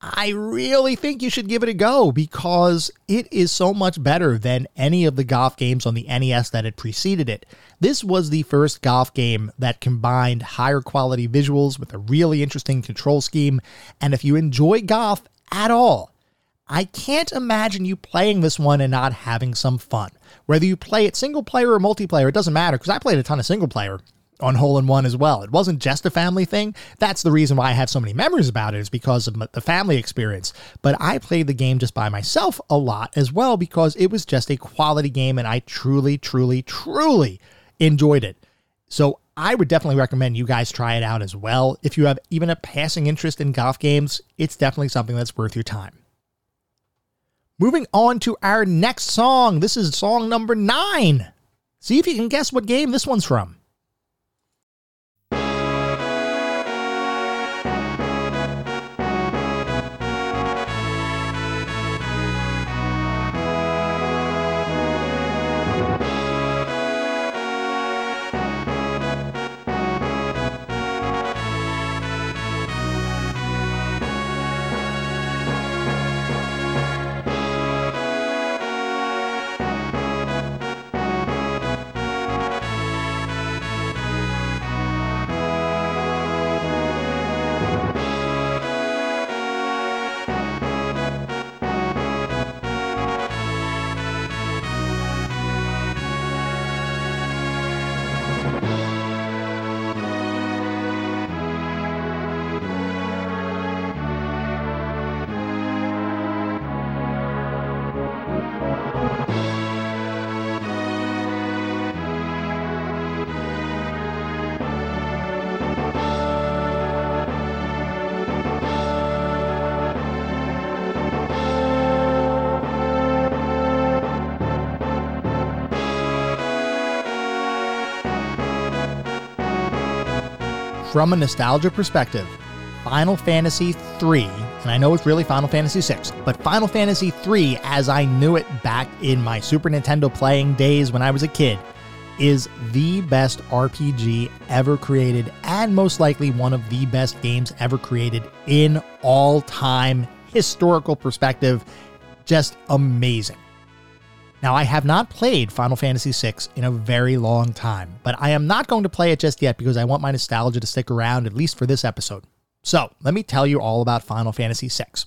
I really think you should give it a go because it is so much better than any of the golf games on the NES that had preceded it. This was the first golf game that combined higher quality visuals with a really interesting control scheme. And if you enjoy golf at all, I can't imagine you playing this one and not having some fun. Whether you play it single player or multiplayer, it doesn't matter because I played a ton of single player on hole in one as well. It wasn't just a family thing. That's the reason why I have so many memories about it is because of the family experience. But I played the game just by myself a lot as well because it was just a quality game and I truly, truly, truly enjoyed it. So I would definitely recommend you guys try it out as well. If you have even a passing interest in golf games, it's definitely something that's worth your time. Moving on to our next song. This is song number nine. See if you can guess what game this one's from. From a nostalgia perspective, Final Fantasy III, and I know it's really Final Fantasy VI, but Final Fantasy III, as I knew it back in my Super Nintendo playing days when I was a kid, is the best RPG ever created and most likely one of the best games ever created in all time historical perspective. Just amazing. Now, I have not played Final Fantasy VI in a very long time, but I am not going to play it just yet because I want my nostalgia to stick around, at least for this episode. So, let me tell you all about Final Fantasy VI.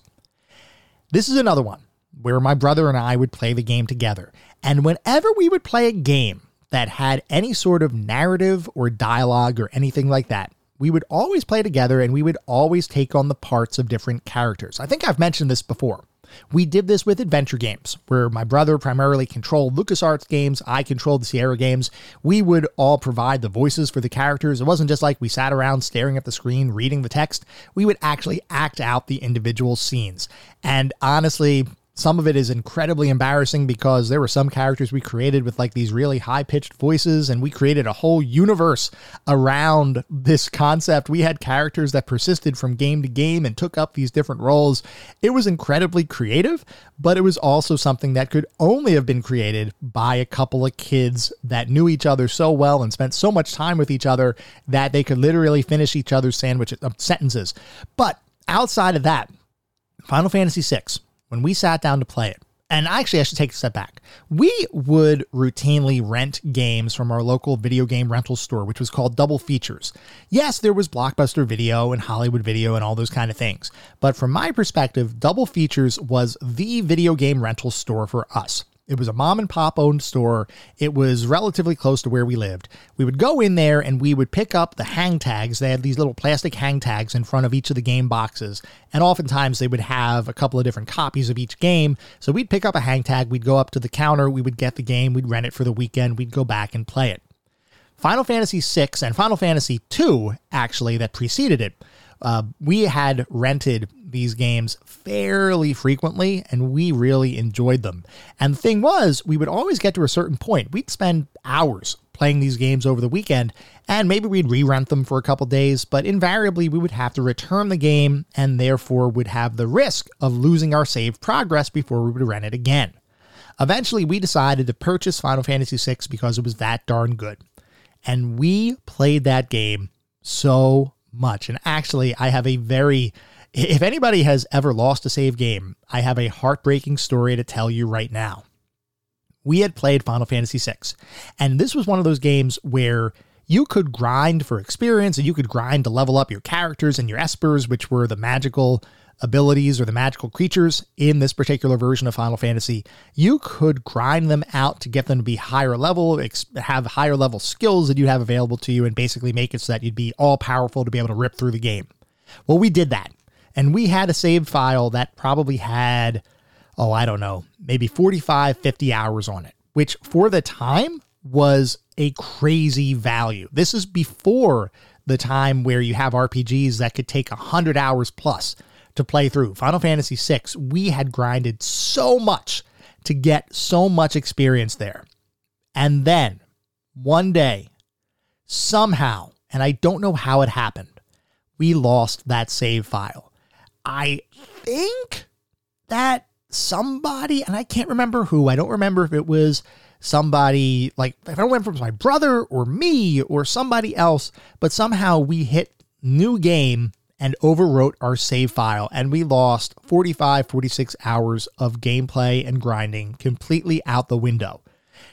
This is another one where my brother and I would play the game together. And whenever we would play a game that had any sort of narrative or dialogue or anything like that, we would always play together and we would always take on the parts of different characters. I think I've mentioned this before. We did this with adventure games, where my brother primarily controlled LucasArts games, I controlled the Sierra games. We would all provide the voices for the characters. It wasn't just like we sat around staring at the screen reading the text, we would actually act out the individual scenes. And honestly, some of it is incredibly embarrassing because there were some characters we created with like these really high pitched voices, and we created a whole universe around this concept. We had characters that persisted from game to game and took up these different roles. It was incredibly creative, but it was also something that could only have been created by a couple of kids that knew each other so well and spent so much time with each other that they could literally finish each other's sandwich uh, sentences. But outside of that, Final Fantasy VI when we sat down to play it, and actually, I should take a step back. We would routinely rent games from our local video game rental store, which was called Double Features. Yes, there was Blockbuster Video and Hollywood Video and all those kind of things. But from my perspective, Double Features was the video game rental store for us. It was a mom and pop owned store. It was relatively close to where we lived. We would go in there and we would pick up the hang tags. They had these little plastic hang tags in front of each of the game boxes. And oftentimes they would have a couple of different copies of each game. So we'd pick up a hang tag, we'd go up to the counter, we would get the game, we'd rent it for the weekend, we'd go back and play it. Final Fantasy VI and Final Fantasy II, actually, that preceded it, uh, we had rented these games fairly frequently and we really enjoyed them. And the thing was, we would always get to a certain point. We'd spend hours playing these games over the weekend and maybe we'd re rent them for a couple days, but invariably we would have to return the game and therefore would have the risk of losing our saved progress before we would rent it again. Eventually, we decided to purchase Final Fantasy VI because it was that darn good. And we played that game so much. And actually, I have a very if anybody has ever lost a save game, I have a heartbreaking story to tell you right now. We had played Final Fantasy VI, and this was one of those games where you could grind for experience and you could grind to level up your characters and your espers, which were the magical abilities or the magical creatures in this particular version of Final Fantasy. You could grind them out to get them to be higher level, have higher level skills that you have available to you, and basically make it so that you'd be all powerful to be able to rip through the game. Well, we did that. And we had a save file that probably had, oh, I don't know, maybe 45, 50 hours on it, which for the time was a crazy value. This is before the time where you have RPGs that could take 100 hours plus to play through. Final Fantasy VI, we had grinded so much to get so much experience there. And then one day, somehow, and I don't know how it happened, we lost that save file. I think that somebody, and I can't remember who, I don't remember if it was somebody like, if I went from my brother or me or somebody else, but somehow we hit new game and overwrote our save file, and we lost 45, 46 hours of gameplay and grinding completely out the window.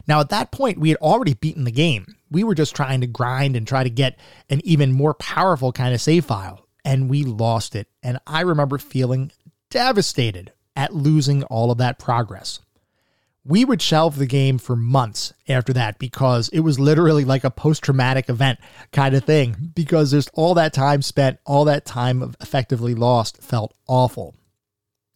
Now, at that point, we had already beaten the game. We were just trying to grind and try to get an even more powerful kind of save file, and we lost it. And I remember feeling devastated at losing all of that progress we would shelve the game for months after that because it was literally like a post traumatic event kind of thing because there's all that time spent, all that time effectively lost felt awful.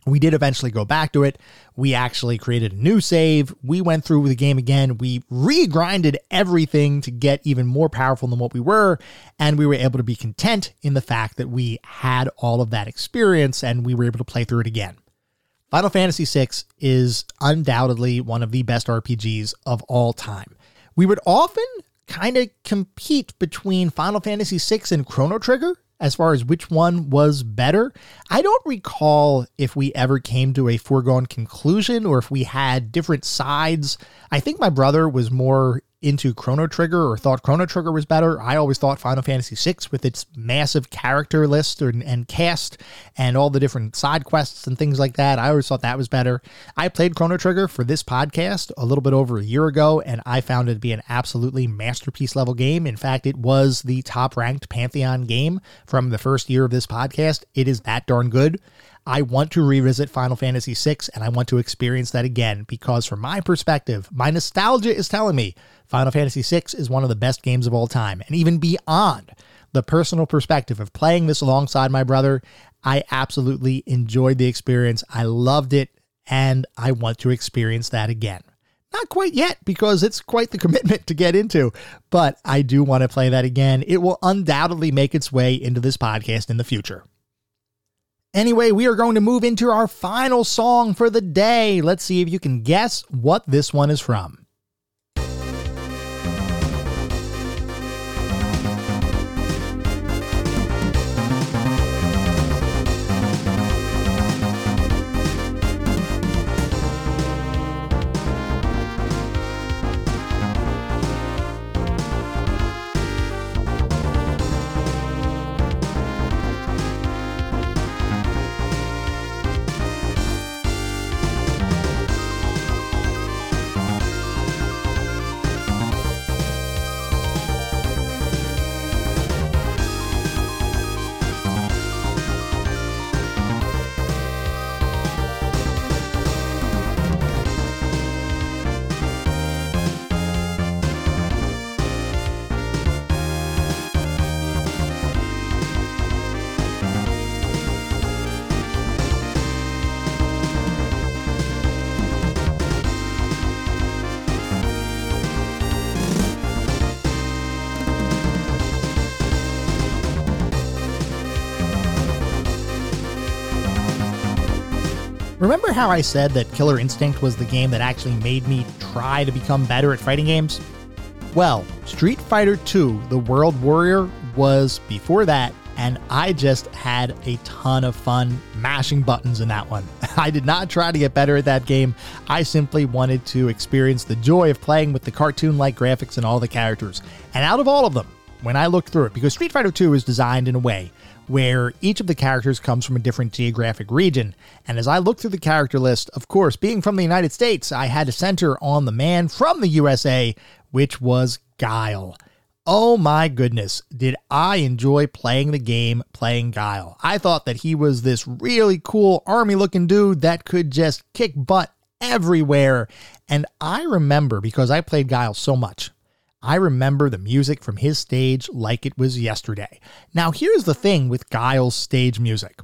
We did eventually go back to it. We actually created a new save. We went through the game again. We regrinded everything to get even more powerful than what we were. And we were able to be content in the fact that we had all of that experience and we were able to play through it again. Final Fantasy VI is undoubtedly one of the best RPGs of all time. We would often kind of compete between Final Fantasy VI and Chrono Trigger as far as which one was better. I don't recall if we ever came to a foregone conclusion or if we had different sides. I think my brother was more into Chrono Trigger or thought Chrono Trigger was better. I always thought Final Fantasy VI, with its massive character list and, cast and all the different side quests and things like that, I always thought that was better. I played Chrono Trigger for this podcast a little bit over a year ago, and I found it to be an absolutely masterpiece level game. In fact, it was the top ranked Pantheon game from the first year of this podcast. It is that darn good. I want to revisit Final Fantasy VI and I want to experience that again because, from my perspective, my nostalgia is telling me Final Fantasy VI is one of the best games of all time. And even beyond the personal perspective of playing this alongside my brother, I absolutely enjoyed the experience. I loved it and I want to experience that again. Not quite yet because it's quite the commitment to get into, but I do want to play that again. It will undoubtedly make its way into this podcast in the future. Anyway, we are going to move into our final song for the day. Let's see if you can guess what this one is from. Remember how I said that Killer Instinct was the game that actually made me try to become better at fighting games? Well, Street Fighter II The World Warrior was before that, and I just had a ton of fun mashing buttons in that one. I did not try to get better at that game. I simply wanted to experience the joy of playing with the cartoon like graphics and all the characters. And out of all of them, when I looked through it, because Street Fighter II is designed in a way where each of the characters comes from a different geographic region. And as I looked through the character list, of course, being from the United States, I had to center on the man from the USA, which was Guile. Oh my goodness, did I enjoy playing the game playing Guile. I thought that he was this really cool army looking dude that could just kick butt everywhere. And I remember because I played Guile so much, I remember the music from his stage like it was yesterday. Now, here's the thing with Guile's stage music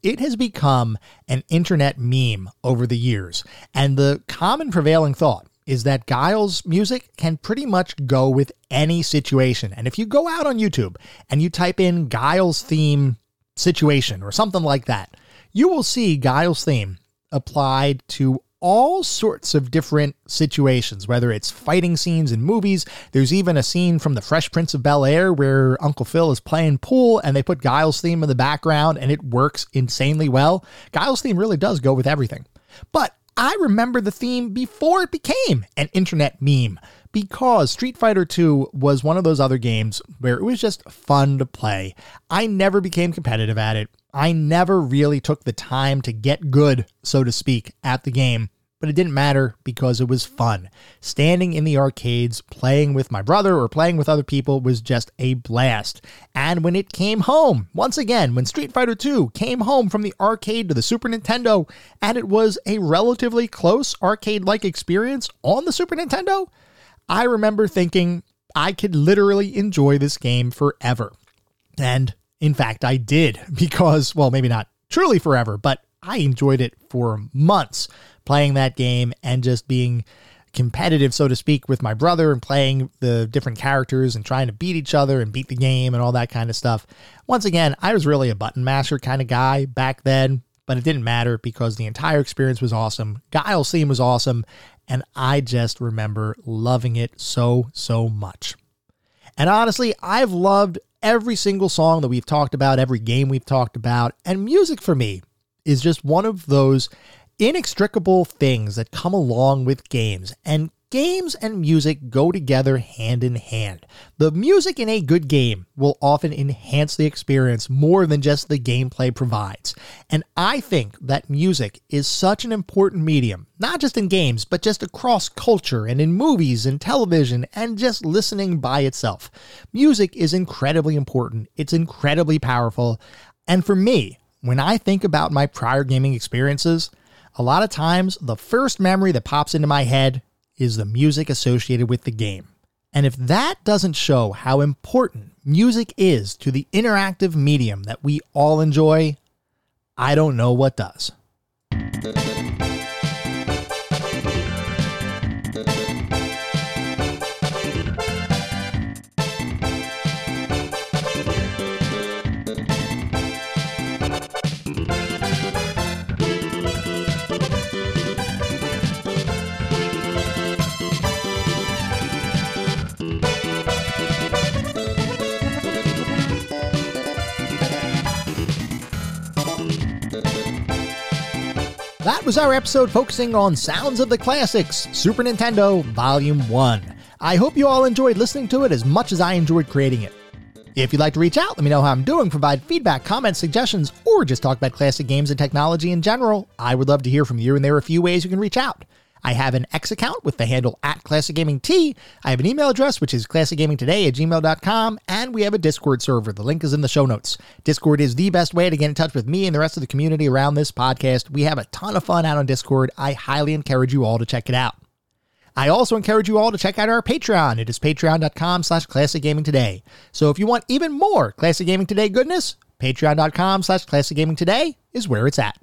it has become an internet meme over the years, and the common prevailing thought is that Guile's music can pretty much go with any situation. And if you go out on YouTube and you type in Guile's theme situation or something like that, you will see Guile's theme applied to all sorts of different situations, whether it's fighting scenes in movies. There's even a scene from The Fresh Prince of Bel Air where Uncle Phil is playing pool and they put Guile's theme in the background and it works insanely well. Guile's theme really does go with everything. But I remember the theme before it became an internet meme because Street Fighter II was one of those other games where it was just fun to play. I never became competitive at it. I never really took the time to get good, so to speak, at the game, but it didn't matter because it was fun. Standing in the arcades, playing with my brother or playing with other people was just a blast. And when it came home, once again, when Street Fighter II came home from the arcade to the Super Nintendo, and it was a relatively close arcade like experience on the Super Nintendo, I remember thinking I could literally enjoy this game forever. And in fact, I did because, well, maybe not truly forever, but I enjoyed it for months playing that game and just being competitive, so to speak, with my brother and playing the different characters and trying to beat each other and beat the game and all that kind of stuff. Once again, I was really a button masher kind of guy back then, but it didn't matter because the entire experience was awesome. Guile's theme was awesome, and I just remember loving it so, so much. And honestly, I've loved every single song that we've talked about, every game we've talked about, and music for me is just one of those inextricable things that come along with games. And games and music go together hand in hand. The music in a good game will often enhance the experience more than just the gameplay provides. And I think that music is such an important medium, not just in games, but just across culture and in movies and television and just listening by itself. Music is incredibly important, it's incredibly powerful. And for me, when I think about my prior gaming experiences, a lot of times the first memory that pops into my head is the music associated with the game. And if that doesn't show how important music is to the interactive medium that we all enjoy, I don't know what does. That was our episode focusing on Sounds of the Classics, Super Nintendo Volume 1. I hope you all enjoyed listening to it as much as I enjoyed creating it. If you'd like to reach out, let me know how I'm doing, provide feedback, comments, suggestions, or just talk about classic games and technology in general, I would love to hear from you, and there are a few ways you can reach out. I have an X account with the handle at Classic Gaming T. I have an email address, which is classicgamingtoday at gmail.com, and we have a Discord server. The link is in the show notes. Discord is the best way to get in touch with me and the rest of the community around this podcast. We have a ton of fun out on Discord. I highly encourage you all to check it out. I also encourage you all to check out our Patreon. It is patreon.com slash classic gaming today. So if you want even more classic gaming today goodness, patreon.com slash classic gaming today is where it's at.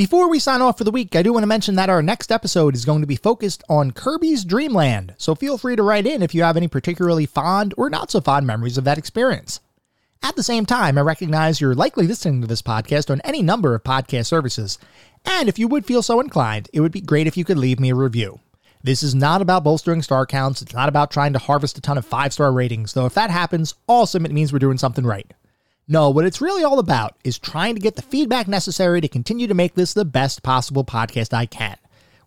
Before we sign off for the week, I do want to mention that our next episode is going to be focused on Kirby's Dream Land, so feel free to write in if you have any particularly fond or not so fond memories of that experience. At the same time, I recognize you're likely listening to this podcast on any number of podcast services, and if you would feel so inclined, it would be great if you could leave me a review. This is not about bolstering star counts, it's not about trying to harvest a ton of five star ratings, though if that happens, awesome, it means we're doing something right. No, what it's really all about is trying to get the feedback necessary to continue to make this the best possible podcast I can.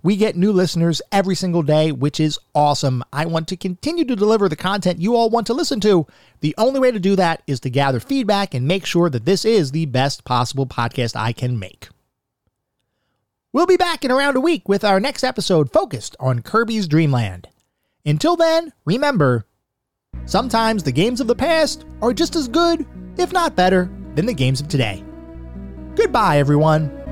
We get new listeners every single day, which is awesome. I want to continue to deliver the content you all want to listen to. The only way to do that is to gather feedback and make sure that this is the best possible podcast I can make. We'll be back in around a week with our next episode focused on Kirby's Dreamland. Until then, remember sometimes the games of the past are just as good if not better, than the games of today. Goodbye, everyone.